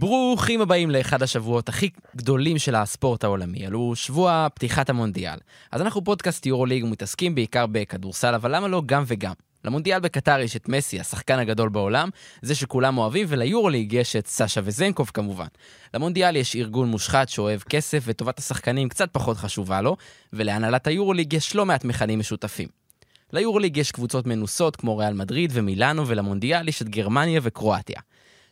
ברוכים הבאים לאחד השבועות הכי גדולים של הספורט העולמי, אלו שבוע פתיחת המונדיאל. אז אנחנו פודקאסט יורוליג ומתעסקים בעיקר בכדורסל, אבל למה לא גם וגם? למונדיאל בקטר יש את מסי, השחקן הגדול בעולם, זה שכולם אוהבים, וליורוליג יש את סאשה וזנקוב כמובן. למונדיאל יש ארגון מושחת שאוהב כסף וטובת השחקנים קצת פחות חשובה לו, ולהנהלת היורוליג יש לא מעט מכנים משותפים. ליורוליג יש קבוצות מנוסות כמו ריאל מדריד ומילאנו, ולמונדיאל יש את גרמניה וקרואטיה.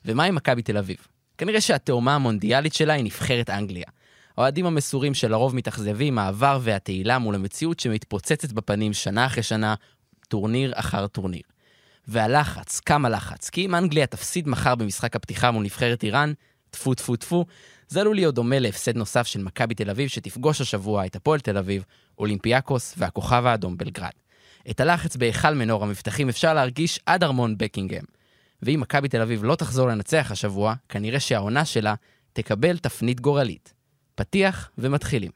ומה עם מכבי תל אביב? כנראה שהתאומה המונדיאלית שלה היא נבחרת אנגליה. האוהדים המסורים שלרוב מתאכזבים מהעבר והתהילה מול המציאות שמתפוצצת בפנים שנה אחרי שנה, טורניר אחר טורניר. והלחץ, כמה לחץ, כי אם אנגליה תפסיד מחר במשחק הפתיחה מול נבחרת איראן, טפו טפו טפו, זה עלול להיות דומה להפסד נוסף של מכבי תל אביב שתפגוש השבוע את הפועל תל אביב, אולימפיאקוס והכוכב האדום בלגרד. את הלחץ בהיכל מנורה מבטחים אפשר להרגיש עד ארמון בקינגהם. ואם מכבי תל אביב לא תחזור לנצח השבוע, כנראה שהעונה שלה תקבל תפנית גורלית. פתיח ומתחילים.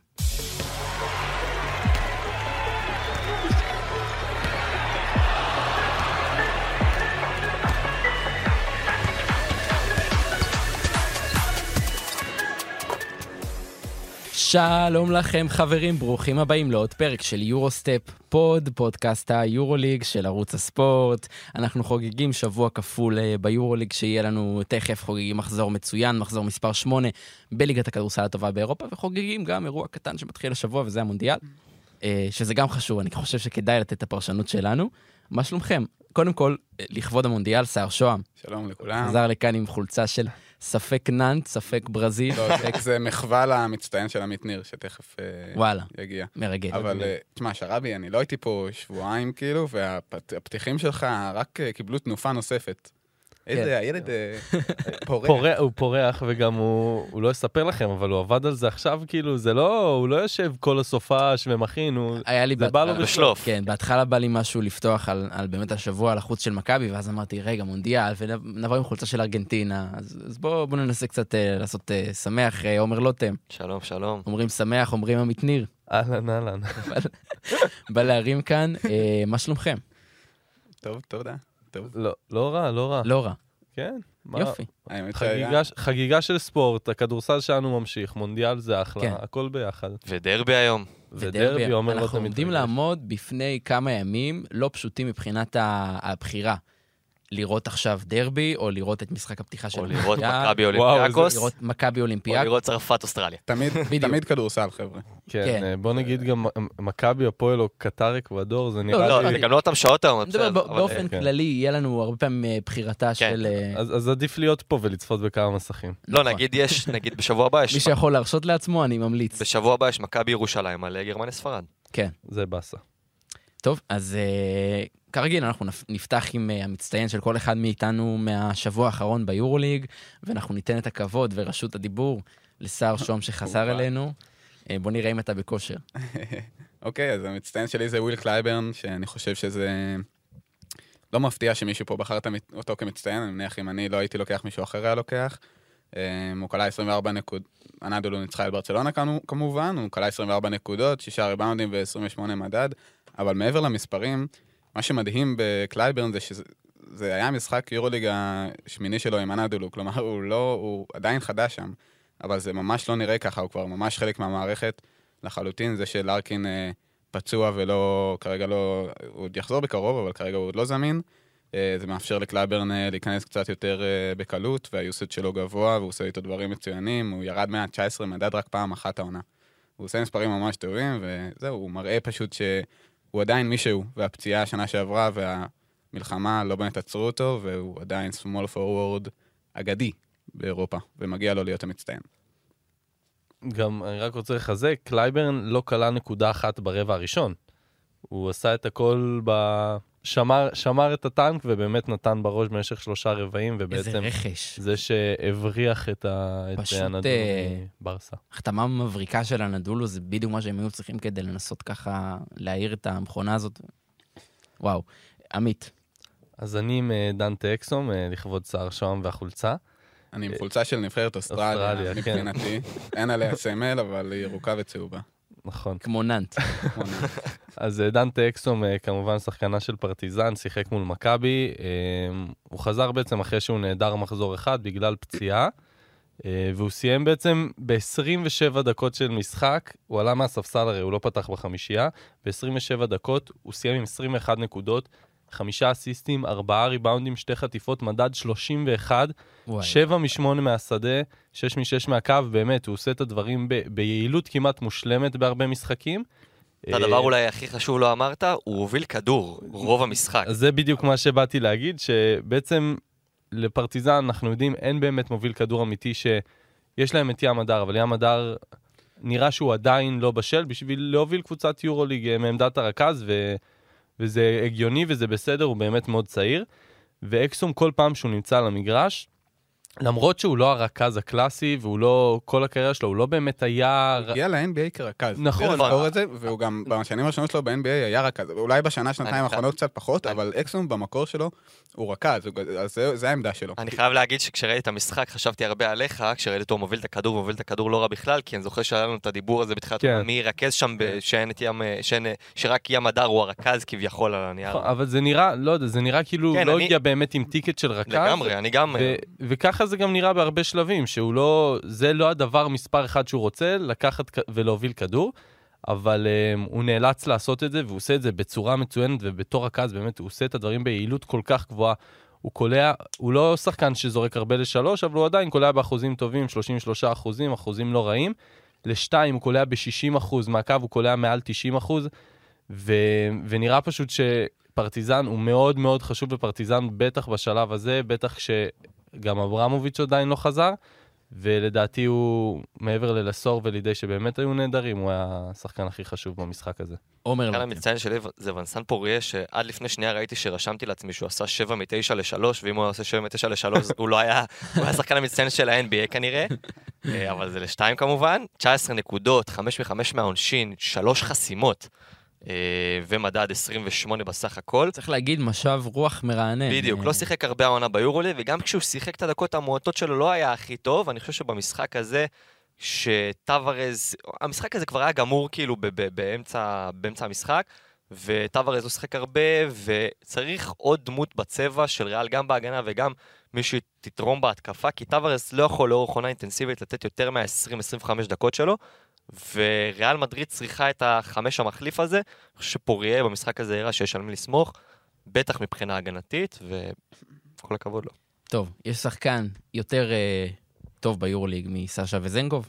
שלום לכם חברים, ברוכים הבאים לעוד פרק של יורוסטפ פוד, פודקאסט היורוליג של ערוץ הספורט. אנחנו חוגגים שבוע כפול אה, ביורוליג שיהיה לנו תכף, חוגגים מחזור מצוין, מחזור מספר 8 בליגת הכדורסל הטובה באירופה, וחוגגים גם אירוע קטן שמתחיל השבוע וזה המונדיאל, אה, שזה גם חשוב, אני חושב שכדאי לתת את הפרשנות שלנו. מה שלומכם? קודם כל, אה, לכבוד המונדיאל, סער שוהם. שלום לכולם. חזר לכאן עם חולצה של ספק נאנט, ספק ברזיל. לא, זה- זה מחווה למצטיין של עמית ניר, שתכף אה, וואלה, יגיע. מרגש. אבל אה, תשמע, שרבי, אני לא הייתי פה שבועיים, כאילו, והפתיחים שלך רק אה, קיבלו תנופה נוספת. כן. איזה, הילד אה, פורח. הוא פורח וגם הוא, לא יספר לכם, אבל הוא עבד על זה עכשיו, כאילו, זה לא, הוא לא יושב כל הסופש ומכין, הוא... היה לי זה בא לו בשלוף. כן, בהתחלה בא לי משהו לפתוח על, על באמת השבוע לחוץ של מכבי, ואז אמרתי, רגע, מונדיאל, ונבוא עם חולצה של ארגנטינה, אז, אז בואו בוא ננסה קצת אה, לעשות אה, שמח, עומר לוטם. שלום, שלום. אומרים שמח, אומרים עמית ניר. אהלן, אהלן. בא להרים כאן, מה שלומכם? טוב, תודה. טוב. לא, לא רע, לא רע. לא רע, כן. יופי. חגיגה, של ספורט, הכדורסל שלנו ממשיך, מונדיאל זה אחלה, כן. הכל ביחד. ודרבי היום. ודרבי, אנחנו עומדים. לעמוד בפני כמה ימים לא פשוטים מבחינת הבחירה. לראות עכשיו דרבי, או לראות את משחק הפתיחה של או לראות מכבי אולימפיאקוס, לראות מכבי או אולימפיאק. לראות צרפת אוסטרליה. תמיד, כדורסל, חבר'ה. כן, כן. אה, בוא נגיד גם מ- מכבי, הפועל או קטר אקוודור, זה נראה לא, לי... זה גם לא אותם שעות היום, באופן כן. כללי, יהיה לנו הרבה פעמים אה, בחירתה של... אה, אז, עדיף להיות פה ולצפות בכמה מסכים. לא, נכון. נגיד יש, נגיד בשבוע הבא יש, מי שיכול להרשות לעצמו, אני ממליץ. בשבוע הבא יש מכבי ירושלים על אה, גרמניה ספרד. כן. זה באסה. טוב, אז אה, כרגיל, אנחנו נפ- נפתח עם אה, המצטיין של כל אחד מאיתנו מהשבוע האחרון ביורוליג, ואנחנו ניתן את הכבוד ורשות הדיבור לסער שום שחזר. אלינו. אה, בוא נראה אם אתה בכושר. אוקיי, אז המצטיין שלי זה וויל קלייברן, שאני חושב שזה... לא מפתיע שמישהו פה בחר אותו כמצטיין, אני מניח אם אני לא הייתי לוקח, מישהו אחר היה לוקח. אה, הוא קלע 24 נקודות, אנדולו ניצחה את ברצלונה כמובן, הוא קלע 24 נקודות, שישה ריבאונדים ו-28 מדד, אבל מעבר למספרים, מה שמדהים בקלייברן זה שזה זה היה משחק יורוליג השמיני שלו עם אנדולו, כלומר הוא לא, הוא עדיין חדש שם, אבל זה ממש לא נראה ככה, הוא כבר ממש חלק מהמערכת לחלוטין, זה שלארקין אה, פצוע ולא, כרגע לא, הוא עוד יחזור בקרוב, אבל כרגע הוא עוד לא זמין. אה, זה מאפשר לקלייברן אה, להיכנס קצת יותר אה, בקלות, והיוסד שלו גבוה, והוא עושה איתו דברים מצוינים, הוא ירד מה-19 מדד רק פעם אחת העונה. הוא עושה מספרים ממש טובים, וזהו, הוא מראה פשוט שהוא עדיין מישהו, והפציעה השנה שעברה והמלחמה לא באמת עצרו אותו, והוא עדיין small forward אגדי באירופה, ומגיע לו להיות המצטיין. גם אני רק רוצה לחזק, קלייברן לא קלע נקודה אחת ברבע הראשון. הוא עשה את הכל ב... שמר, שמר את הטנק ובאמת נתן בראש במשך שלושה רבעים, איזה ובעצם רכש. זה שהבריח את, ה... את פשוט, אנדולו אה, מברסה. החתמה מבריקה של אנדולו זה בדיוק מה שהם היו צריכים כדי לנסות ככה להעיר את המכונה הזאת. וואו. עמית, אז אני עם אה, דנטה אקסום, אה, לכבוד שיער שוהם והחולצה. אני עם חולצה של נבחרת אוסטרליה, אוסטרליה, כן. מבחינתי. אין עליה סמל, אבל היא ירוקה וצהובה. נכון. כמו נאנט. אז אה, דנטה אקסום, אה, כמובן שחקנה של פרטיזן, שיחק מול מכבי. אה, הוא חזר בעצם אחרי שהוא נעדר מחזור אחד בגלל פציעה. אה, והוא סיים בעצם ב-27 דקות של משחק, הוא עלה מהספסל הרי, הוא לא פתח בחמישייה, ב-27 דקות הוא סיים עם 21 נקודות, חמישה אסיסטים, ארבעה ריבאונדים, שתי חטיפות, מדד 31, וואי. שבע משמונה מהשדה, שש משש מהקו, באמת, הוא עושה את הדברים ב- ביעילות כמעט מושלמת בהרבה משחקים. את הדבר אולי הכי חשוב לא אמרת, הוא הוביל כדור רוב המשחק. זה בדיוק מה שבאתי להגיד, שבעצם לפרטיזן, אנחנו יודעים, אין באמת מוביל כדור אמיתי שיש להם את ים הדר, אבל ים הדר נראה שהוא עדיין לא בשל בשביל להוביל קבוצת יורוליג אה, מעמדת הרכז, ו... וזה הגיוני וזה בסדר, הוא באמת מאוד צעיר. ואקסום כל פעם שהוא נמצא על המגרש, למרות שהוא לא הרכז הקלאסי, והוא לא, כל הקריירה שלו, הוא לא באמת היה... הוא הגיע ל-NBA כרכז. נכון. לזכור את זה, והוא גם בשנים הראשונות שלו ב-NBA היה רכז. אולי בשנה, שנתיים האחרונות קצת פחות, אבל אקסום במקור שלו הוא רכז, אז זה- זה העמדה שלו. אני חייב להגיד שכשראיתי את המשחק חשבתי הרבה עליך, כשראיתי אותו מוביל את הכדור ומוביל את הכדור לא רע בכלל, כי אני זוכר שהיה לנו את הדיבור הזה בתחילת כן. מי ירכז שם, שאין- שרק ים הדר הוא הרכז כביכול על הנייר. נכון, אבל זה נראה, לא יודע, זה נראה כאילו כן, לא הגיע באמת עם טיקט של רכז. לגמרי, אני גם... ו- וככה זה גם נראה בהרבה שלבים, שהוא לא, זה לא הדבר מספר אחד שהוא רוצה, לקחת ולהוביל כדור, אבל um, הוא נאלץ לעשות את זה, והוא עושה את זה בצורה מצוינת, ובתור רכז באמת הוא עושה את הדברים ביעילות כל כך גבוהה. הוא קולע, הוא לא שחקן שזורק הרבה לשלוש, אבל הוא עדיין קולע באחוזים טובים, 33 אחוזים, אחוזים לא רעים. לשתיים הוא קולע ב-60 אחוז, מהקו הוא קולע מעל 90 אחוז, ו- ונראה פשוט שפרטיזן הוא מאוד מאוד חשוב לפרטיזן, בטח בשלב הזה, בטח כשגם אברמוביץ' עדיין לא חזר, ולדעתי הוא, מעבר ללסור ולידי שבאמת היו נהדרים, הוא היה השחקן הכי חשוב במשחק הזה. עומר כאן לוטם. המצטיין שלי זה ונסן פוריה, שעד לפני שנייה ראיתי שרשמתי לעצמי שהוא עשה 7 מ-9 ל-3, ואם הוא עושה 7 מ-9 ל-3, הוא לא היה, הוא היה השחקן המצטיין של ה-NBA כנראה, אה, אבל זה ל-2 כמובן. 19 נקודות, 5 מ-5 מהעונשין, 3 חסימות, ומדד 28 בסך הכל. צריך להגיד, משב רוח מרענן. בדיוק, אה, לא שיחק הרבה העונה ביורולי, וגם כשהוא שיחק את הדקות המועטות שלו לא היה הכי טוב, אני חושב שבמשחק הזה, שטוורז, המשחק הזה כבר היה גמור כאילו באמצע, באמצע המשחק, וטוורז לא שיחק הרבה, וצריך עוד דמות בצבע של ריאל, גם בהגנה וגם מישהו תתרום בהתקפה, כי טוורז לא יכול לאורך עונה אינטנסיבית לתת יותר מה-20-25 דקות שלו, וריאל מדריד צריכה את החמש המחליף הזה, אני חושב שפוריה במשחק הזה הראה שיש על מי לסמוך, בטח מבחינה הגנתית, וכל הכבוד לו. טוב, יש שחקן יותר אה, טוב ביורוליג מסשה וזנגוב?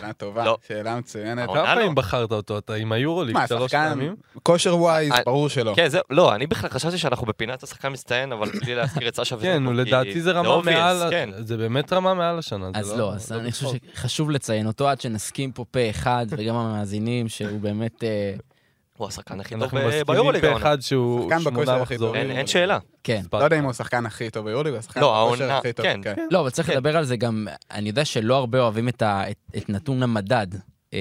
שאלה טובה, לא. שאלה מצוינת. כמה לא. פעמים בחרת אותו? אתה עם היורוליג שלוש פעמים? כושר ווייז, אה, ברור שלא. כן, זהו, לא, אני בכלל חשבתי שאנחנו בפינת השחקן מצטיין, אבל בלי להזכיר את סשה כן, לדעתי זה רמה מעל, כן. זה באמת רמה מעל השנה. אז לא, אז אני חושב שחשוב לציין אותו עד שנסכים פה פה אחד, וגם המאזינים, שהוא באמת, אה, הוא השחקן הכי טוב אנחנו ב- מסכימים ביורוליג פה. אחד שהוא שחקן בכושר שמונה הכי טוב. מחזורים. אין אין שאלה. כן. לא יודע אם הוא השחקן הכי טוב ביורליג, הוא השחקן לא, הכי טוב. כן. לא, אבל צריך כן. לדבר על זה גם, אני יודע שלא הרבה אוהבים את ה- את- את נתון המדד, אה,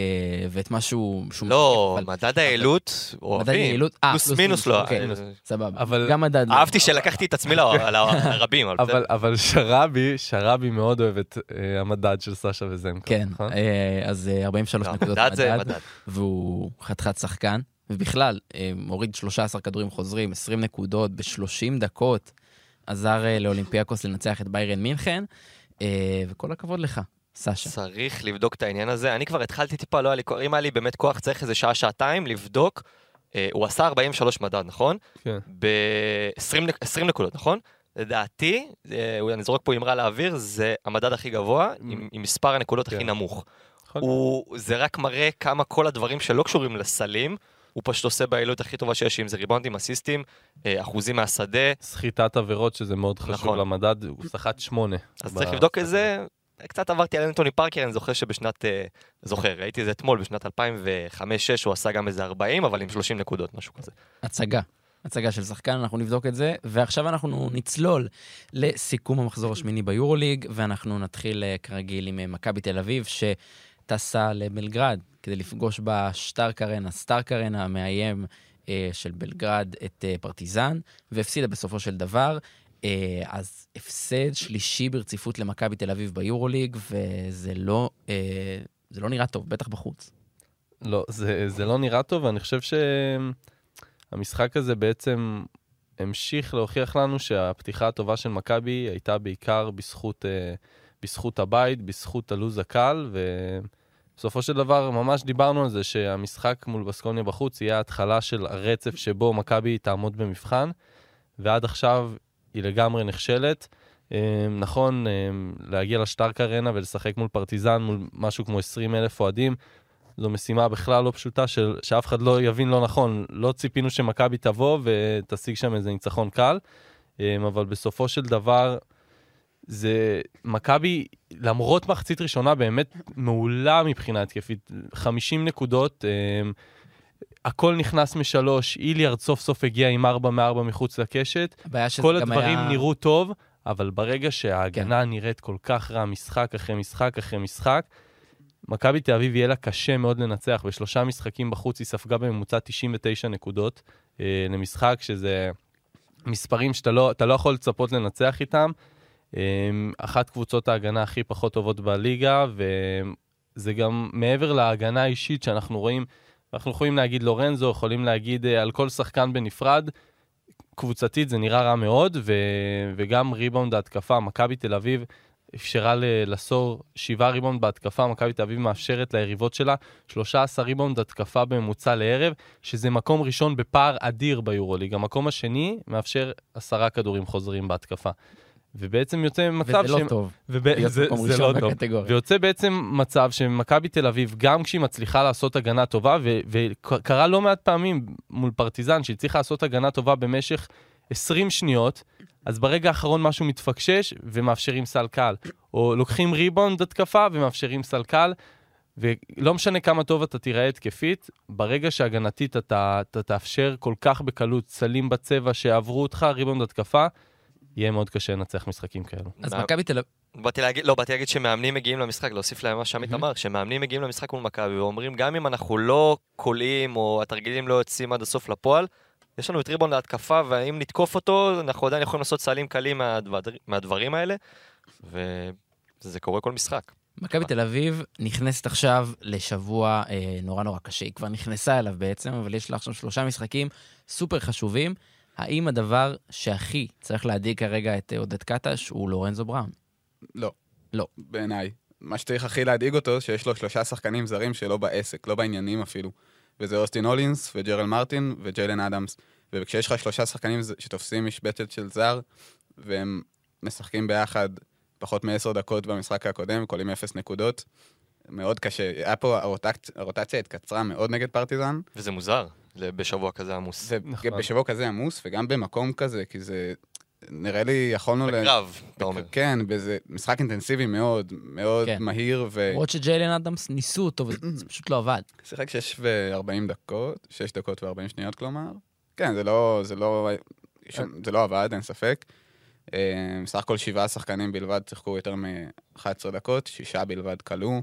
ואת מה שהוא... שהוא לא, אבל- מדד היעילות, מדד אוהבים. יעילות, אה, פלוס מינוס לא. אוקיי, אה, סבבה. אבל- גם מדד. לא. אהבתי שלקחתי את עצמי לרבים, אבל בסדר. אבל, אבל שרבי, שרבי מאוד אוהב את אה, המדד של סשה וזנקו. כן, נכון? אה, אז אה, 43 לא, נקודות מדד זה מדד, מדד. והוא חתיכת שחקן, ובכלל, אה, הוריד 13 כדורים חוזרים, 20 נקודות ב-30 דקות, עזר אה, לאולימפיאקוס לנצח את ביירן מינכן, אה, וכל הכבוד לך, סשה. צריך לבדוק את העניין הזה. אני כבר התחלתי טיפה, לא היה לי אם היה לי באמת כוח, צריך איזה שעה, שעתיים לבדוק. אה, הוא עשה 43 מדד, נכון? כן. ב-20 נקודות, נכון? לדעתי, אה, אני זורק פה אמרה לאוויר, זה המדד הכי גבוה, עם, עם מספר הנקודות הכי כן. נמוך. יכול הוא, זה רק מראה כמה כל הדברים שלא קשורים לסלים, הוא פשוט עושה ביעילות הכי טובה שיש, אם זה ריבונדים, אסיסטים, אה, אחוזים מהשדה, סחיטת עבירות, שזה מאוד חשוב נכון. למדד, הוא סחט שמונה. אז ב- צריך לבדוק את זה. קצת עברתי על אנטוני פארקר, אני זוכר שבשנת, אה, זוכר, ראיתי את זה אתמול, בשנת 2005-2006 הוא עשה גם איזה 40, אבל עם 30 נקודות, משהו כזה. הצגה. הצגה של שחקן, אנחנו נבדוק את זה, ועכשיו אנחנו נצלול לסיכום המחזור השמיני ביורוליג, ואנחנו נתחיל אה, כרגיל עם מכבי תל אביב, שטסה לבלגרד כדי לפגוש בשטארק ארנה, סטארק ארנה המאיים אה, של בלגרד את אה, פרטיזן, והפסידה בסופו של דבר. אה, אז הפסד שלישי ברציפות למכבי תל אביב ביורוליג, וזה לא, אה, זה לא נראה טוב, בטח בחוץ. לא, זה, זה לא נראה טוב, ואני חושב שהמשחק הזה בעצם המשיך להוכיח לנו שהפתיחה הטובה של מכבי הייתה בעיקר בזכות, אה, בזכות הבית, בזכות הלו"ז הקל, ובסופו של דבר ממש דיברנו על זה שהמשחק מול בסקוניה בחוץ יהיה ההתחלה של הרצף שבו מכבי תעמוד במבחן, ועד עכשיו היא לגמרי נכשלת. אה, נכון, אה, להגיע לשטארק ארנה ולשחק מול פרטיזן, מול משהו כמו 20 אלף אוהדים, זו משימה בכלל לא פשוטה, של, שאף אחד לא יבין לא נכון. לא ציפינו שמכבי תבוא ותשיג שם איזה ניצחון קל, אה, אבל בסופו של דבר, זה מכבי, למרות מחצית ראשונה באמת מעולה מבחינה התקפית, 50 נקודות, הכל נכנס משלוש, איליארד סוף סוף הגיע עם 4 מ-4 מחוץ לקשת, כל הדברים היה... נראו טוב, אבל ברגע שההגנה כן. נראית כל כך רע, משחק אחרי משחק אחרי משחק, מכבי תל אביב יהיה לה קשה מאוד לנצח. בשלושה משחקים בחוץ היא ספגה בממוצע 99 נקודות אה, למשחק, שזה מספרים שאתה לא, לא יכול לצפות לנצח איתם. אה, אחת קבוצות ההגנה הכי פחות טובות בליגה, וזה גם מעבר להגנה האישית שאנחנו רואים, אנחנו יכולים להגיד לורנזו, יכולים להגיד אה, על כל שחקן בנפרד, קבוצתית זה נראה רע מאוד, ו... וגם ריבאונד ההתקפה, מכבי תל אביב אפשרה לסור שבעה ריבאונד בהתקפה, מכבי תל אביב מאפשרת ליריבות שלה 13 ריבאונד התקפה בממוצע לערב, שזה מקום ראשון בפער אדיר ביורוליג. המקום השני מאפשר עשרה כדורים חוזרים בהתקפה. ובעצם יוצא מצב וזה לא טוב. וב... זה, זה לא טוב. בקטגוריה. ויוצא בעצם מצב שמכבי תל אביב, גם כשהיא מצליחה לעשות הגנה טובה, ו... וקרה לא מעט פעמים מול פרטיזן, שהיא צריכה לעשות הגנה טובה במשך 20 שניות, אז ברגע האחרון משהו מתפקשש ומאפשרים סל קל. או לוקחים ריבונד התקפה ומאפשרים סל קל, ולא משנה כמה טוב אתה תיראה התקפית, ברגע שהגנתית אתה, אתה תאפשר כל כך בקלות סלים בצבע שעברו אותך, ריבונד התקפה, יהיה מאוד קשה לנצח משחקים כאלו. אז מכבי תל אביב... באתי להגיד, לא, באתי להגיד שמאמנים מגיעים למשחק, להוסיף להם מה שעמית אמר, שמאמנים מגיעים למשחק מול מכבי ואומרים, גם אם אנחנו לא קולעים או התרגילים לא יוצאים עד הסוף לפועל, יש לנו את ריבון להתקפה, ואם נתקוף אותו, אנחנו עדיין יכולים לעשות סלים קלים מהדבר, מהדברים האלה, וזה קורה כל משחק. מכבי תל אביב נכנסת עכשיו לשבוע אה, נורא נורא קשה. היא כבר נכנסה אליו בעצם, אבל יש לה עכשיו שלושה משחקים סופר חשובים. האם הדבר שהכי צריך להדאיג כרגע את עודד קטש הוא לורנזו בראון? לא. לא. בעיניי. מה שצריך הכי להדאיג אותו, שיש לו שלושה שחקנים זרים שלא בעסק, לא בעניינים אפילו. וזה אוסטין הולינס, וג'רל מרטין, וג'יילן אדמס. וכשיש לך שלושה שחקנים שתופסים משבצת של זר, והם משחקים ביחד פחות מעשר דקות במשחק הקודם, קולים אפס נקודות, מאוד קשה. היה פה, הרוטצ... הרוטציה התקצרה מאוד נגד פרטיזן. וזה מוזר, בשבוע כזה עמוס. זה נכון. בשבוע כזה עמוס, וגם במקום כזה, כי זה... נראה לי יכולנו... בקרב, אתה אומר. כן, וזה משחק אינטנסיבי מאוד, מאוד כן. מהיר, ו... למרות שג'יילן אדמס ניסו אותו, וזה פשוט לא עבד. שיחק 6 ו-40 דקות, 6 דקות ו-40 שניות כלומר. כן, זה לא, זה לא, זה לא עבד, אין ספק. בסך הכל שבעה שחקנים בלבד שיחקו יותר מ-11 דקות, שישה בלבד כלו.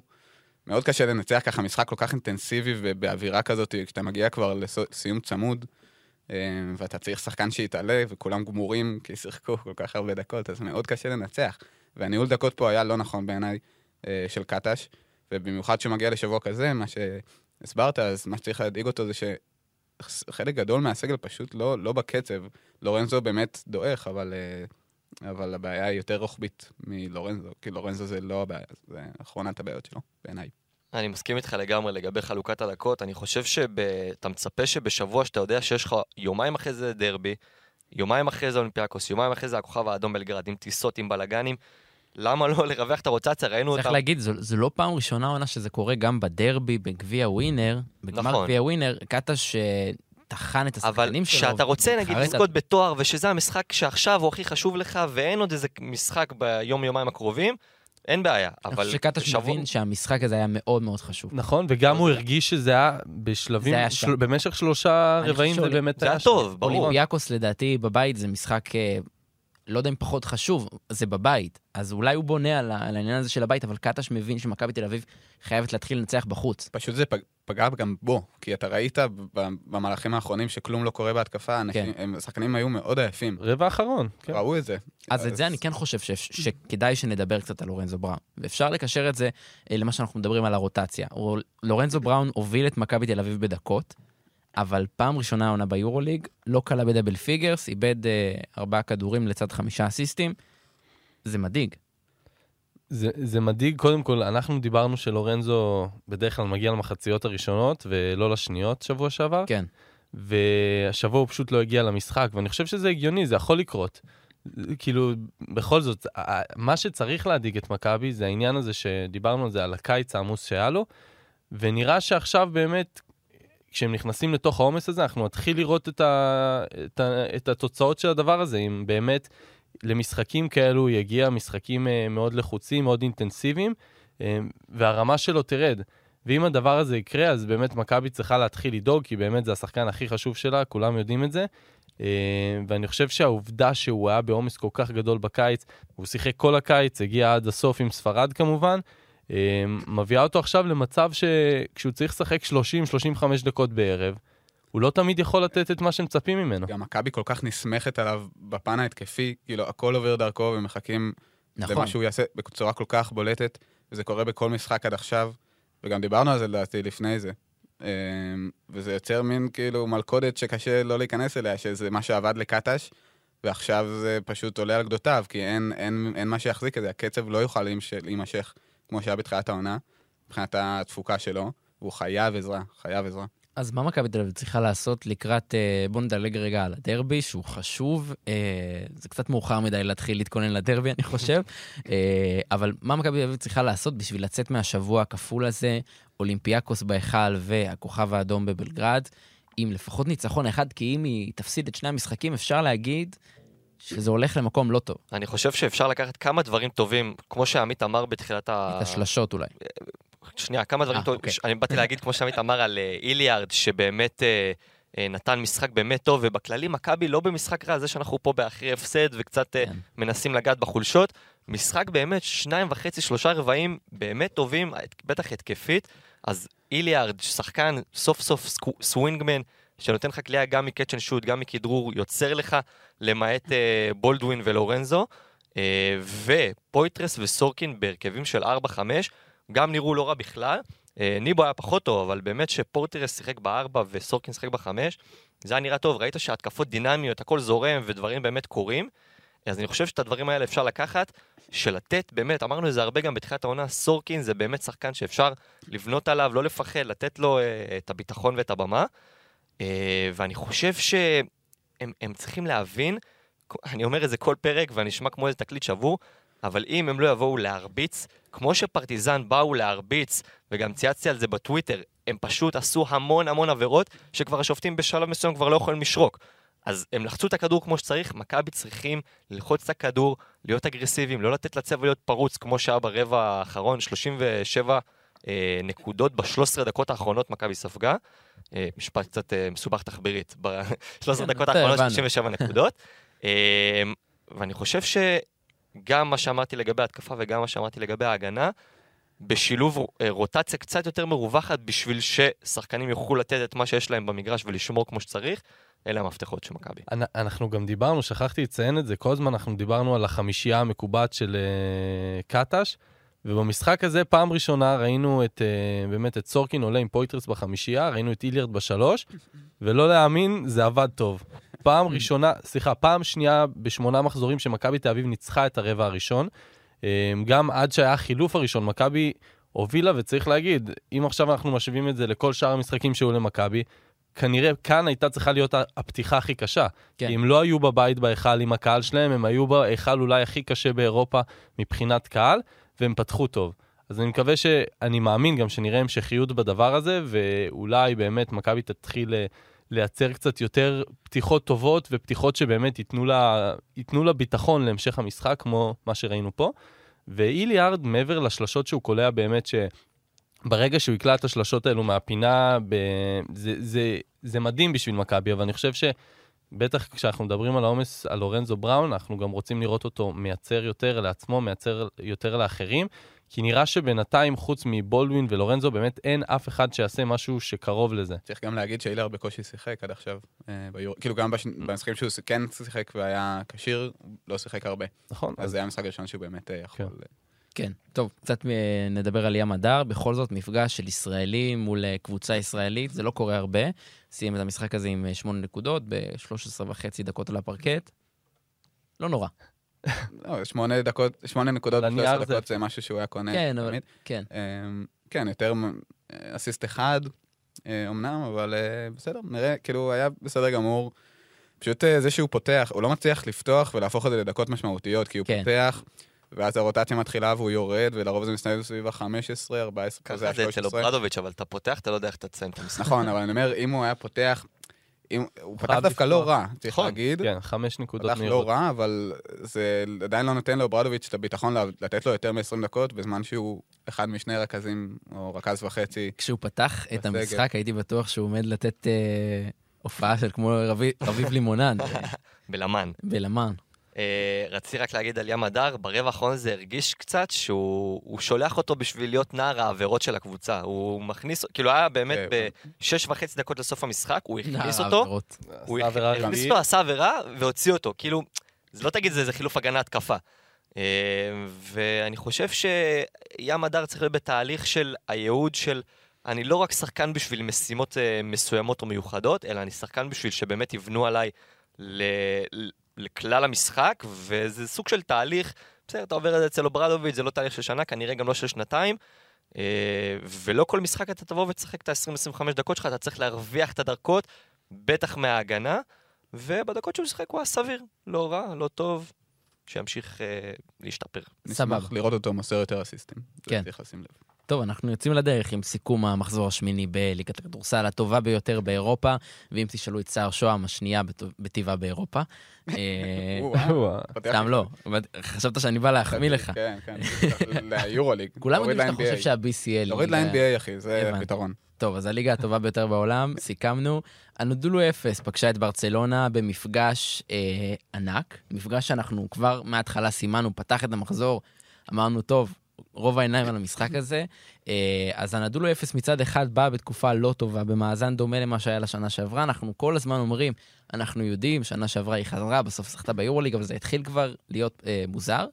מאוד קשה לנצח ככה משחק כל כך אינטנסיבי ובאווירה כזאת, כשאתה מגיע כבר לסיום צמוד, ואתה צריך שחקן שיתעלה, וכולם גמורים כי שיחקו כל כך הרבה דקות, אז מאוד קשה לנצח. והניהול דקות פה היה לא נכון בעיניי של קטש, ובמיוחד כשמגיע לשבוע כזה, מה שהסברת, אז מה שצריך להדאיג אותו זה שחלק גדול מהסגל פשוט לא, לא בקצב. לורנזו באמת דועך, אבל... אבל הבעיה היא יותר רוחבית מלורנזו, כי לורנזו זה לא הבעיה, זה אחרונת הבעיות שלו, בעיניי. אני מסכים איתך לגמרי לגבי חלוקת הדקות. אני חושב שאתה מצפה שבשבוע שאתה יודע שיש לך יומיים אחרי זה דרבי, יומיים אחרי זה אולימפיאקוס, יומיים אחרי זה הכוכב האדום בלגרד, עם טיסות, עם בלאגנים, למה לא לרווח את הרוטציה? ראינו אותם... צריך להגיד, זו, זו לא פעם ראשונה עונה שזה קורה גם בדרבי, בגביע ווינר. בגמר נכון. גביע ווינר, קטש טחן את השחקנים שלו. אבל כשאתה רוצה, נגיד, לזכות בתואר, ושזה המשחק שעכשיו הוא הכי חשוב לך, ואין עוד איזה משחק ביום-יומיים הקרובים, אין בעיה, אבל... אני חושב שקטש שבוע... מבין שהמשחק הזה היה מאוד מאוד חשוב. נכון, וגם הוא הרגיש שזה היה בשלבים, זה היה של... במשך שלושה רבעים זה באמת היה... זה היה טוב, ברור. אולימפיאקוס לדעתי בבית זה משחק אה, לא יודע אם פחות חשוב, זה בבית. אז אולי הוא בונה על, על העניין הזה של הבית, אבל קטש מבין שמכבי תל אביב חייבת להתחיל לנצח בחוץ. פשוט זה פג, פגע גם בו, כי אתה ראית במהלכים האחרונים שכלום לא קורה בהתקפה, אנשים, כן. השחקנים היו מאוד עייפים. רבע האחרון, כן. ראו את זה. אז, אז את זה אני כן חושב ש, שכדאי שנדבר קצת על לורנזו בראון. ואפשר לקשר את זה אה, למה שאנחנו מדברים על הרוטציה. לורנזו בראון הוביל את מכבי תל אביב בדקות. אבל פעם ראשונה העונה ביורוליג, לא קלע ב double figures, איבד אה, ארבעה כדורים לצד חמישה אסיסטים. זה מדאיג. זה, זה מדאיג, קודם כל, אנחנו דיברנו שלורנזו בדרך כלל מגיע למחציות הראשונות ולא לשניות שבוע שעבר, כן. והשבוע הוא פשוט לא הגיע למשחק, ואני חושב שזה הגיוני, זה יכול לקרות. כאילו, בכל זאת, מה שצריך להדאיג את מכבי זה העניין הזה שדיברנו על זה, על הקיץ העמוס שהיה לו, ונראה שעכשיו באמת, כשהם נכנסים לתוך העומס הזה, אנחנו נתחיל לראות את, ה, את, ה, את התוצאות של הדבר הזה, אם באמת למשחקים כאלו יגיע, משחקים אה, מאוד לחוצים, מאוד אינטנסיביים, אה, והרמה שלו תרד. ואם הדבר הזה יקרה, אז באמת מכבי צריכה להתחיל לדאוג, כי באמת זה השחקן הכי חשוב שלה, כולם יודעים את זה. אה, ואני חושב שהעובדה שהוא היה בעומס כל כך גדול בקיץ, הוא שיחק כל הקיץ, הגיע עד הסוף עם ספרד כמובן, מביאה אותו עכשיו למצב שכשהוא צריך לשחק 30-35 דקות בערב, הוא לא תמיד יכול לתת את מה שמצפים ממנו. גם מכבי כל כך נסמכת עליו בפן ההתקפי, כאילו הכל עובר דרכו ומחכים נכון. למה שהוא יעשה בצורה כל כך בולטת, וזה קורה בכל משחק עד עכשיו, וגם דיברנו על זה לדעתי לפני זה. אמ, וזה יוצר מין כאילו מלכודת שקשה לא להיכנס אליה, שזה מה שעבד לקטש, ועכשיו זה פשוט עולה על גדותיו, כי אין, אין, אין מה שיחזיק את זה, הקצב לא יוכל להימש- להימשך כמו שהיה בתחילת העונה, מבחינת התפוקה שלו, והוא חייב עזרה, חייב עזרה. אז מה מכבי תל אביב צריכה לעשות לקראת, אה, בוא נדלג רגע על הדרבי, שהוא חשוב. אה, זה קצת מאוחר מדי להתחיל להתכונן לדרבי, אני חושב. אה, אבל מה מכבי תל אביב צריכה לעשות בשביל לצאת מהשבוע הכפול הזה, אולימפיאקוס בהיכל והכוכב האדום בבלגרד, עם לפחות ניצחון אחד, כי אם היא תפסיד את שני המשחקים, אפשר להגיד שזה הולך למקום לא טוב. אני חושב שאפשר לקחת כמה דברים טובים, כמו שעמית אמר בתחילת ה... את השלשות אולי. שנייה, כמה דברים אה, טובים. אוקיי. אני באתי להגיד, כמו שעמית אמר, על אה, איליארד, שבאמת אה, נתן משחק באמת טוב, ובכללי מכבי לא במשחק רע, זה שאנחנו פה באחרי הפסד וקצת כן. מנסים לגעת בחולשות. משחק באמת, שניים וחצי, שלושה רבעים באמת טובים, בטח התקפית. אז היליארד, שחקן סוף סוף סקו- swingman, שנותן לך קליעה גם מ catch and shoot, גם מכדרור, יוצר לך, למעט אה, בולדווין ולורנזו. אה, ופויתרס וסורקין בהרכבים של 4-5, גם נראו לא רע בכלל. אה, ניבו היה פחות טוב, אבל באמת שפורטרס שיחק בארבע וסורקין שיחק בחמש, זה היה נראה טוב, ראית שהתקפות דינמיות, הכל זורם ודברים באמת קורים. אז אני חושב שאת הדברים האלה אפשר לקחת, שלתת, באמת, אמרנו את זה הרבה גם בתחילת העונה, סורקין זה באמת שחקן שאפשר לבנות עליו, לא לפחד, לתת לו אה, את הביטחון ואת הבמה. אה, ואני חושב שהם הם צריכים להבין, אני אומר את זה כל פרק ואני אשמע כמו איזה תקליט שבור, אבל אם הם לא יבואו להרביץ, כמו שפרטיזן באו להרביץ, וגם צייצתי על זה בטוויטר, הם פשוט עשו המון המון עבירות, שכבר השופטים בשלב מסוים כבר לא יכולים לשרוק. אז הם לחצו את הכדור כמו שצריך, מכבי צריכים ללחוץ את הכדור, להיות אגרסיביים, לא לתת לצבע להיות פרוץ כמו שהיה ברבע האחרון, 37 אה, נקודות ב-13 דקות האחרונות מכבי ספגה. אה, משפט קצת אה, מסובך תחבירית, ב-13 כן, דקות האחרונות הבנו. 37 נקודות. אה, ואני חושב שגם מה שאמרתי לגבי ההתקפה וגם מה שאמרתי לגבי ההגנה, בשילוב אה, רוטציה קצת יותר מרווחת בשביל ששחקנים יוכלו לתת את מה שיש להם במגרש ולשמור כמו שצריך, אלה המפתחות של מכבי. אנ- אנחנו גם דיברנו, שכחתי לציין את זה, כל הזמן אנחנו דיברנו על החמישייה המקובעת של uh, קטש, ובמשחק הזה פעם ראשונה ראינו את, uh, באמת את סורקין עולה עם פויטרס בחמישייה, ראינו את איליארד בשלוש, ולא להאמין, זה עבד טוב. פעם ראשונה, סליחה, פעם שנייה בשמונה מחזורים שמכבי תל אביב ניצחה את הרבע הראשון. אה, גם עד שהיה החילוף הראשון, מכבי הובילה, וצריך להגיד, אם עכשיו אנחנו משווים את זה לכל שאר המשחקים שהיו למכבי, כנראה כאן הייתה צריכה להיות הפתיחה הכי קשה. כן. כי הם לא היו בבית בהיכל עם הקהל שלהם, הם היו בהיכל אולי הכי קשה באירופה מבחינת קהל, והם פתחו טוב. אז אני מקווה ש... אני מאמין גם שנראה המשכיות בדבר הזה, ואולי באמת מכבי תתחיל אה, לייצר קצת יותר פתיחות טובות, ופתיחות שבאמת ייתנו לה, ייתנו לה ביטחון להמשך המשחק, כמו מה שראינו פה. ואיליארד, מעבר לשלשות שהוא קולע באמת, שברגע שהוא יקלע את השלשות האלו מהפינה, ב... זה, זה, זה מדהים בשביל מכבי, אבל אני חושב ש... בטח כשאנחנו מדברים על העומס על לורנזו בראון, אנחנו גם רוצים לראות אותו מייצר יותר לעצמו, מייצר יותר לאחרים, כי נראה שבינתיים, חוץ מבולדווין ולורנזו, באמת אין אף אחד שיעשה משהו שקרוב לזה. צריך גם להגיד שאילר בקושי שיחק עד עכשיו אה, ביורו, כאילו גם בש... במשחקים שהוא כן שיחק והיה כשיר, לא שיחק הרבה. נכון? אז זה היה המשחק הראשון שהוא באמת אה, יכול... כן. כן, טוב, קצת אה, נדבר על ים הדר. בכל זאת, מפגש של ישראלים מול אה, קבוצה ישראלית, זה לא קורה הרבה. סיים את המשחק הזה עם אה, שמונה נקודות ב-13 וחצי דקות על הפרקט. לא נורא. לא, שמונה דקות, שמונה נקודות לנייר ב-13 זה- דקות זה משהו שהוא היה קונה. כן, אבל... כן. אמ, כן, יותר מ- אסיסט אחד, אה, אמנם, אבל אה, בסדר, נראה, כאילו, היה בסדר גמור. פשוט אה, זה שהוא פותח, הוא לא מצליח לפתוח ולהפוך את זה לדקות משמעותיות, כי הוא כן. פותח, ואז הרוטציה מתחילה והוא יורד, ולרוב זה מסתובב סביב ה-15, 14, ככה כזה זה אצל ה-13. אוברדוביץ', אבל אתה פותח, אתה לא יודע איך אתה תסיים את המשחק. נכון, אבל אני אומר, אם הוא היה פותח, אם, הוא פתח דווקא לפתוח. לא רע, צריך נכון. להגיד. כן, חמש נקודות פתח מהירות. לא רע, אבל זה עדיין לא נותן לאוברדוביץ' את הביטחון לתת לו יותר מ-20 דקות, בזמן שהוא אחד משני רכזים, או רכז וחצי. כשהוא פתח את. המשחק, הייתי בטוח שהוא עומד לתת אה, הופעה של כמו רבי- רביב לימונן, בלמן. בלמן. אה, רציתי רק להגיד על ים הדר, ברבע האחרון זה הרגיש קצת שהוא הוא שולח אותו בשביל להיות נער העבירות של הקבוצה. הוא מכניס, כאילו היה באמת כן. בשש וחצי דקות לסוף המשחק, הוא הכניס אותו. הוא הכניס. אותו, עשה עבירה והוציא אותו. כאילו, זה לא תגיד זה, זה חילוף הגנה התקפה. אה, ואני חושב שים הדר צריך להיות בתהליך של הייעוד של... אני לא רק שחקן בשביל משימות אה, מסוימות או מיוחדות, אלא אני שחקן בשביל שבאמת יבנו עליי ל... לכלל המשחק, וזה סוג של תהליך, בסדר, אתה עובר את זה אצל אוברדוביץ', זה לא תהליך של שנה, כנראה גם לא של שנתיים, אה, ולא כל משחק אתה תבוא ותשחק את ה-20-25 דקות שלך, אתה צריך להרוויח את הדקות, בטח מההגנה, ובדקות שהוא משחק הוא היה סביר, לא רע, לא טוב, שימשיך אה, להשתפר. סבבה. נשמח לראות אותו מוסר יותר אסיסטים. זה כן. צריך לשים לב. טוב, אנחנו יוצאים לדרך עם סיכום המחזור השמיני בליגת הכדורסל, הטובה ביותר באירופה, ואם תשאלו את סער שוהם, השנייה בטבעה באירופה. אה, אה, סתם לא, חשבת שאני בא להחמיא לך. כן, כן, ליורוליג. כולם יודעים שאתה. חושב שה-BCL... להוריד ליגה- ל-NBA, אחי, זה. הפתרון. טוב, אז הליגה הטובה ביותר בעולם, סיכמנו. הנודולו אפס פגשה את ברצלונה במפגש אה, ענק, מפגש שאנחנו כבר מההתחלה סימנו, פתח את המחזור, אמרנו, טוב, רוב העיניים על המשחק הזה. אה, אז הנדולו אפס מצד אחד באה בתקופה לא טובה, במאזן דומה למה שהיה לשנה שעברה. אנחנו כל הזמן אומרים, אנחנו יודעים, שנה שעברה היא חזרה, בסוף זכתה ביורוליג, אבל זה התחיל כבר להיות אה, מוזר.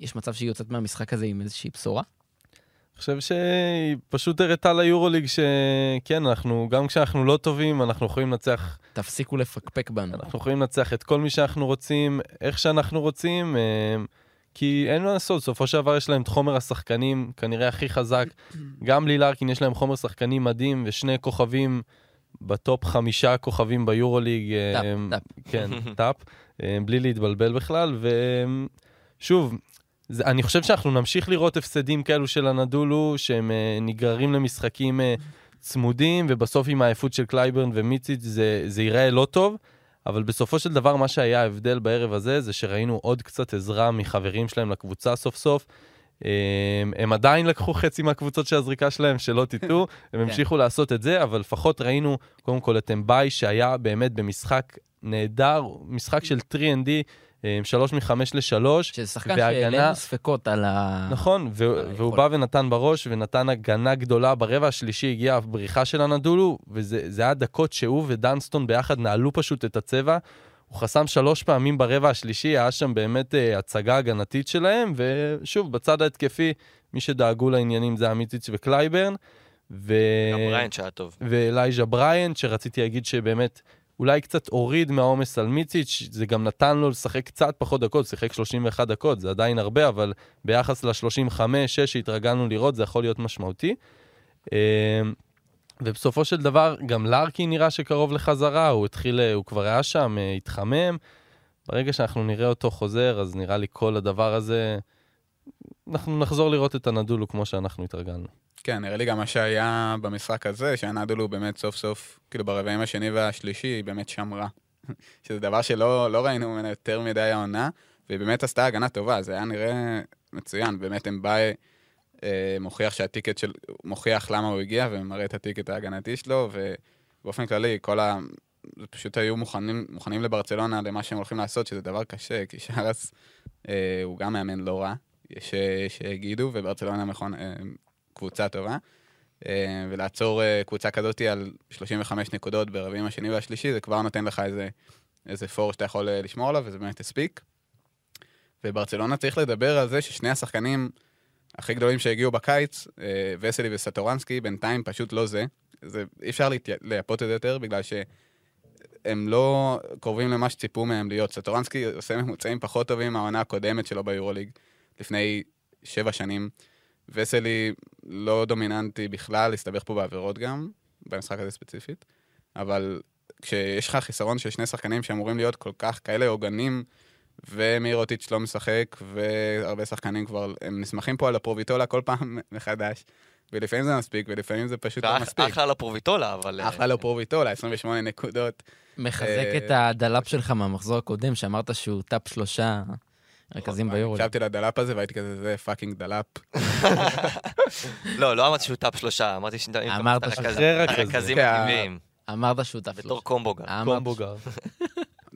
יש מצב שהיא יוצאת מהמשחק הזה עם איזושהי בשורה? אני חושב שהיא פשוט הראתה ליורוליג שכן, אנחנו, גם כשאנחנו לא טובים, אנחנו יכולים לנצח, תפסיקו לפקפק בנו. אנחנו יכולים לנצח את כל מי שאנחנו רוצים, איך שאנחנו רוצים, אה, כי אין מה לעשות, בסופו של דבר יש להם את חומר השחקנים כנראה הכי חזק. גם בלי לארקין יש להם חומר שחקנים מדהים, ושני כוכבים בטופ חמישה כוכבים ביורוליג. אה, טופ, כן, טופ, אה, בלי להתבלבל בכלל, ושוב, זה, אני חושב שאנחנו נמשיך לראות הפסדים כאלו של אנדולו, שהם אה, נגררים למשחקים אה, צמודים, ובסוף עם העייפות של קלייברן ומיציץ' זה, זה ייראה לא טוב, אבל בסופו של דבר מה שהיה ההבדל בערב הזה, זה שראינו עוד קצת עזרה מחברים שלהם לקבוצה סוף סוף. אה, הם עדיין לקחו חצי מהקבוצות של הזריקה שלהם, שלא תטעו, הם המשיכו לעשות את זה, אבל לפחות ראינו קודם כל את אמביי, שהיה באמת במשחק נהדר, משחק של 3&D, אה, שלוש מחמש לשלוש. שזה שחקן והגנה- שהעלינו ספקות על ה... נכון, ו-. והוא בא ונתן בראש ונתן הגנה גדולה. ברבע השלישי הגיעה הבריחה של אנדולו, וזה זה היה דקות שהוא ודנסטון ביחד נעלו פשוט את הצבע. הוא חסם שלוש פעמים ברבע השלישי, היה שם באמת אה, הצגה הגנתית שלהם, ושוב, בצד ההתקפי, מי שדאגו לעניינים זה המיציץ' וקלייברן. ו... גם בריינט שהיה טוב. ואלייז'ה בריינט, שרציתי להגיד שבאמת אולי קצת הוריד מהעומס על מיציץ', זה גם נתן לו לשחק קצת פחות דקות, שיחק 31 דקות, זה עדיין הרבה, אבל ביחס ל-35-6 שהתרגלנו לראות, זה יכול להיות משמעותי. אה, ובסופו של דבר, גם לארקי נראה שקרוב לחזרה, הוא התחיל, הוא כבר היה שם, אה, התחמם. ברגע שאנחנו נראה אותו חוזר, אז נראה לי כל הדבר הזה, אנחנו נחזור לראות את הנדולו כמו שאנחנו התרגלנו. כן, נראה לי גם מה שהיה במשחק הזה, שהנדולו באמת סוף סוף, כאילו ברבעים השני והשלישי, היא באמת שמרה. שזה דבר שלא לא ראינו ממנה יותר מדי העונה, והיא באמת עשתה הגנה טובה, זה היה נראה מצוין. באמת אמבאי אה, מוכיח שהטיקט של... מוכיח למה הוא הגיע, ומראה את הטיקט ההגנתי שלו, ובאופן כללי, כל ה... פשוט היו מוכנים, מוכנים לברצלונה למה שהם הולכים לעשות, שזה דבר קשה, כי שרס אה, הוא גם מאמן לא רע, יש אה, שיגידו, וברצלונה מכון, אה, קבוצה טובה. אה, ולעצור אה, קבוצה כזאת על 35 נקודות ברבעים השני והשלישי, זה כבר נותן לך איזה, איזה four שאתה יכול אה, לשמור עליו, וזה באמת הספיק. וברצלונה צריך לדבר על זה ששני השחקנים הכי גדולים שהגיעו בקיץ, וסלי וסטורנסקי, בינתיים פשוט לא זה. זה אי אפשר לייפות את זה יותר, בגלל הם לא קרובים למה שציפו מהם להיות. סטורנסקי עושה ממוצעים פחות טובים מהעונה הקודמת שלו ביורוליג, לפני שבע שנים. וסלי לא דומיננטי בכלל, הסתבך פה בעבירות גם, במשחק הזה ספציפית. אבל כשיש לך חיסרון של שני שחקנים שאמורים להיות כל כך כאלה עוגנים, ומירוטיץ' לא משחק, והרבה שחקנים כבר, הם נסמכים פה על לפרוביטולה כל פעם מחדש. ולפעמים זה מספיק, ולפעמים זה פשוט לא מספיק. אחלה לפרוביטולה, אבל... אה, אחלה לפרוביטולה, 28 נקודות. מחזק אה, את הדלאפ שלך מהמחזור הקודם, שאמרת שהוא top שלושה רכזים ביורו. הקשבתי לדלאפ הזה והייתי כזה, זה fucking דלאפ. לא, לא אמרתי שהוא טאפ שלושה, אמרתי ש... אמרת אחרי רכז. רכזים כן. מגניבים, אמרת שהוא טאפ בתור שלושה. קומבו גם. אמרת קומבוגר.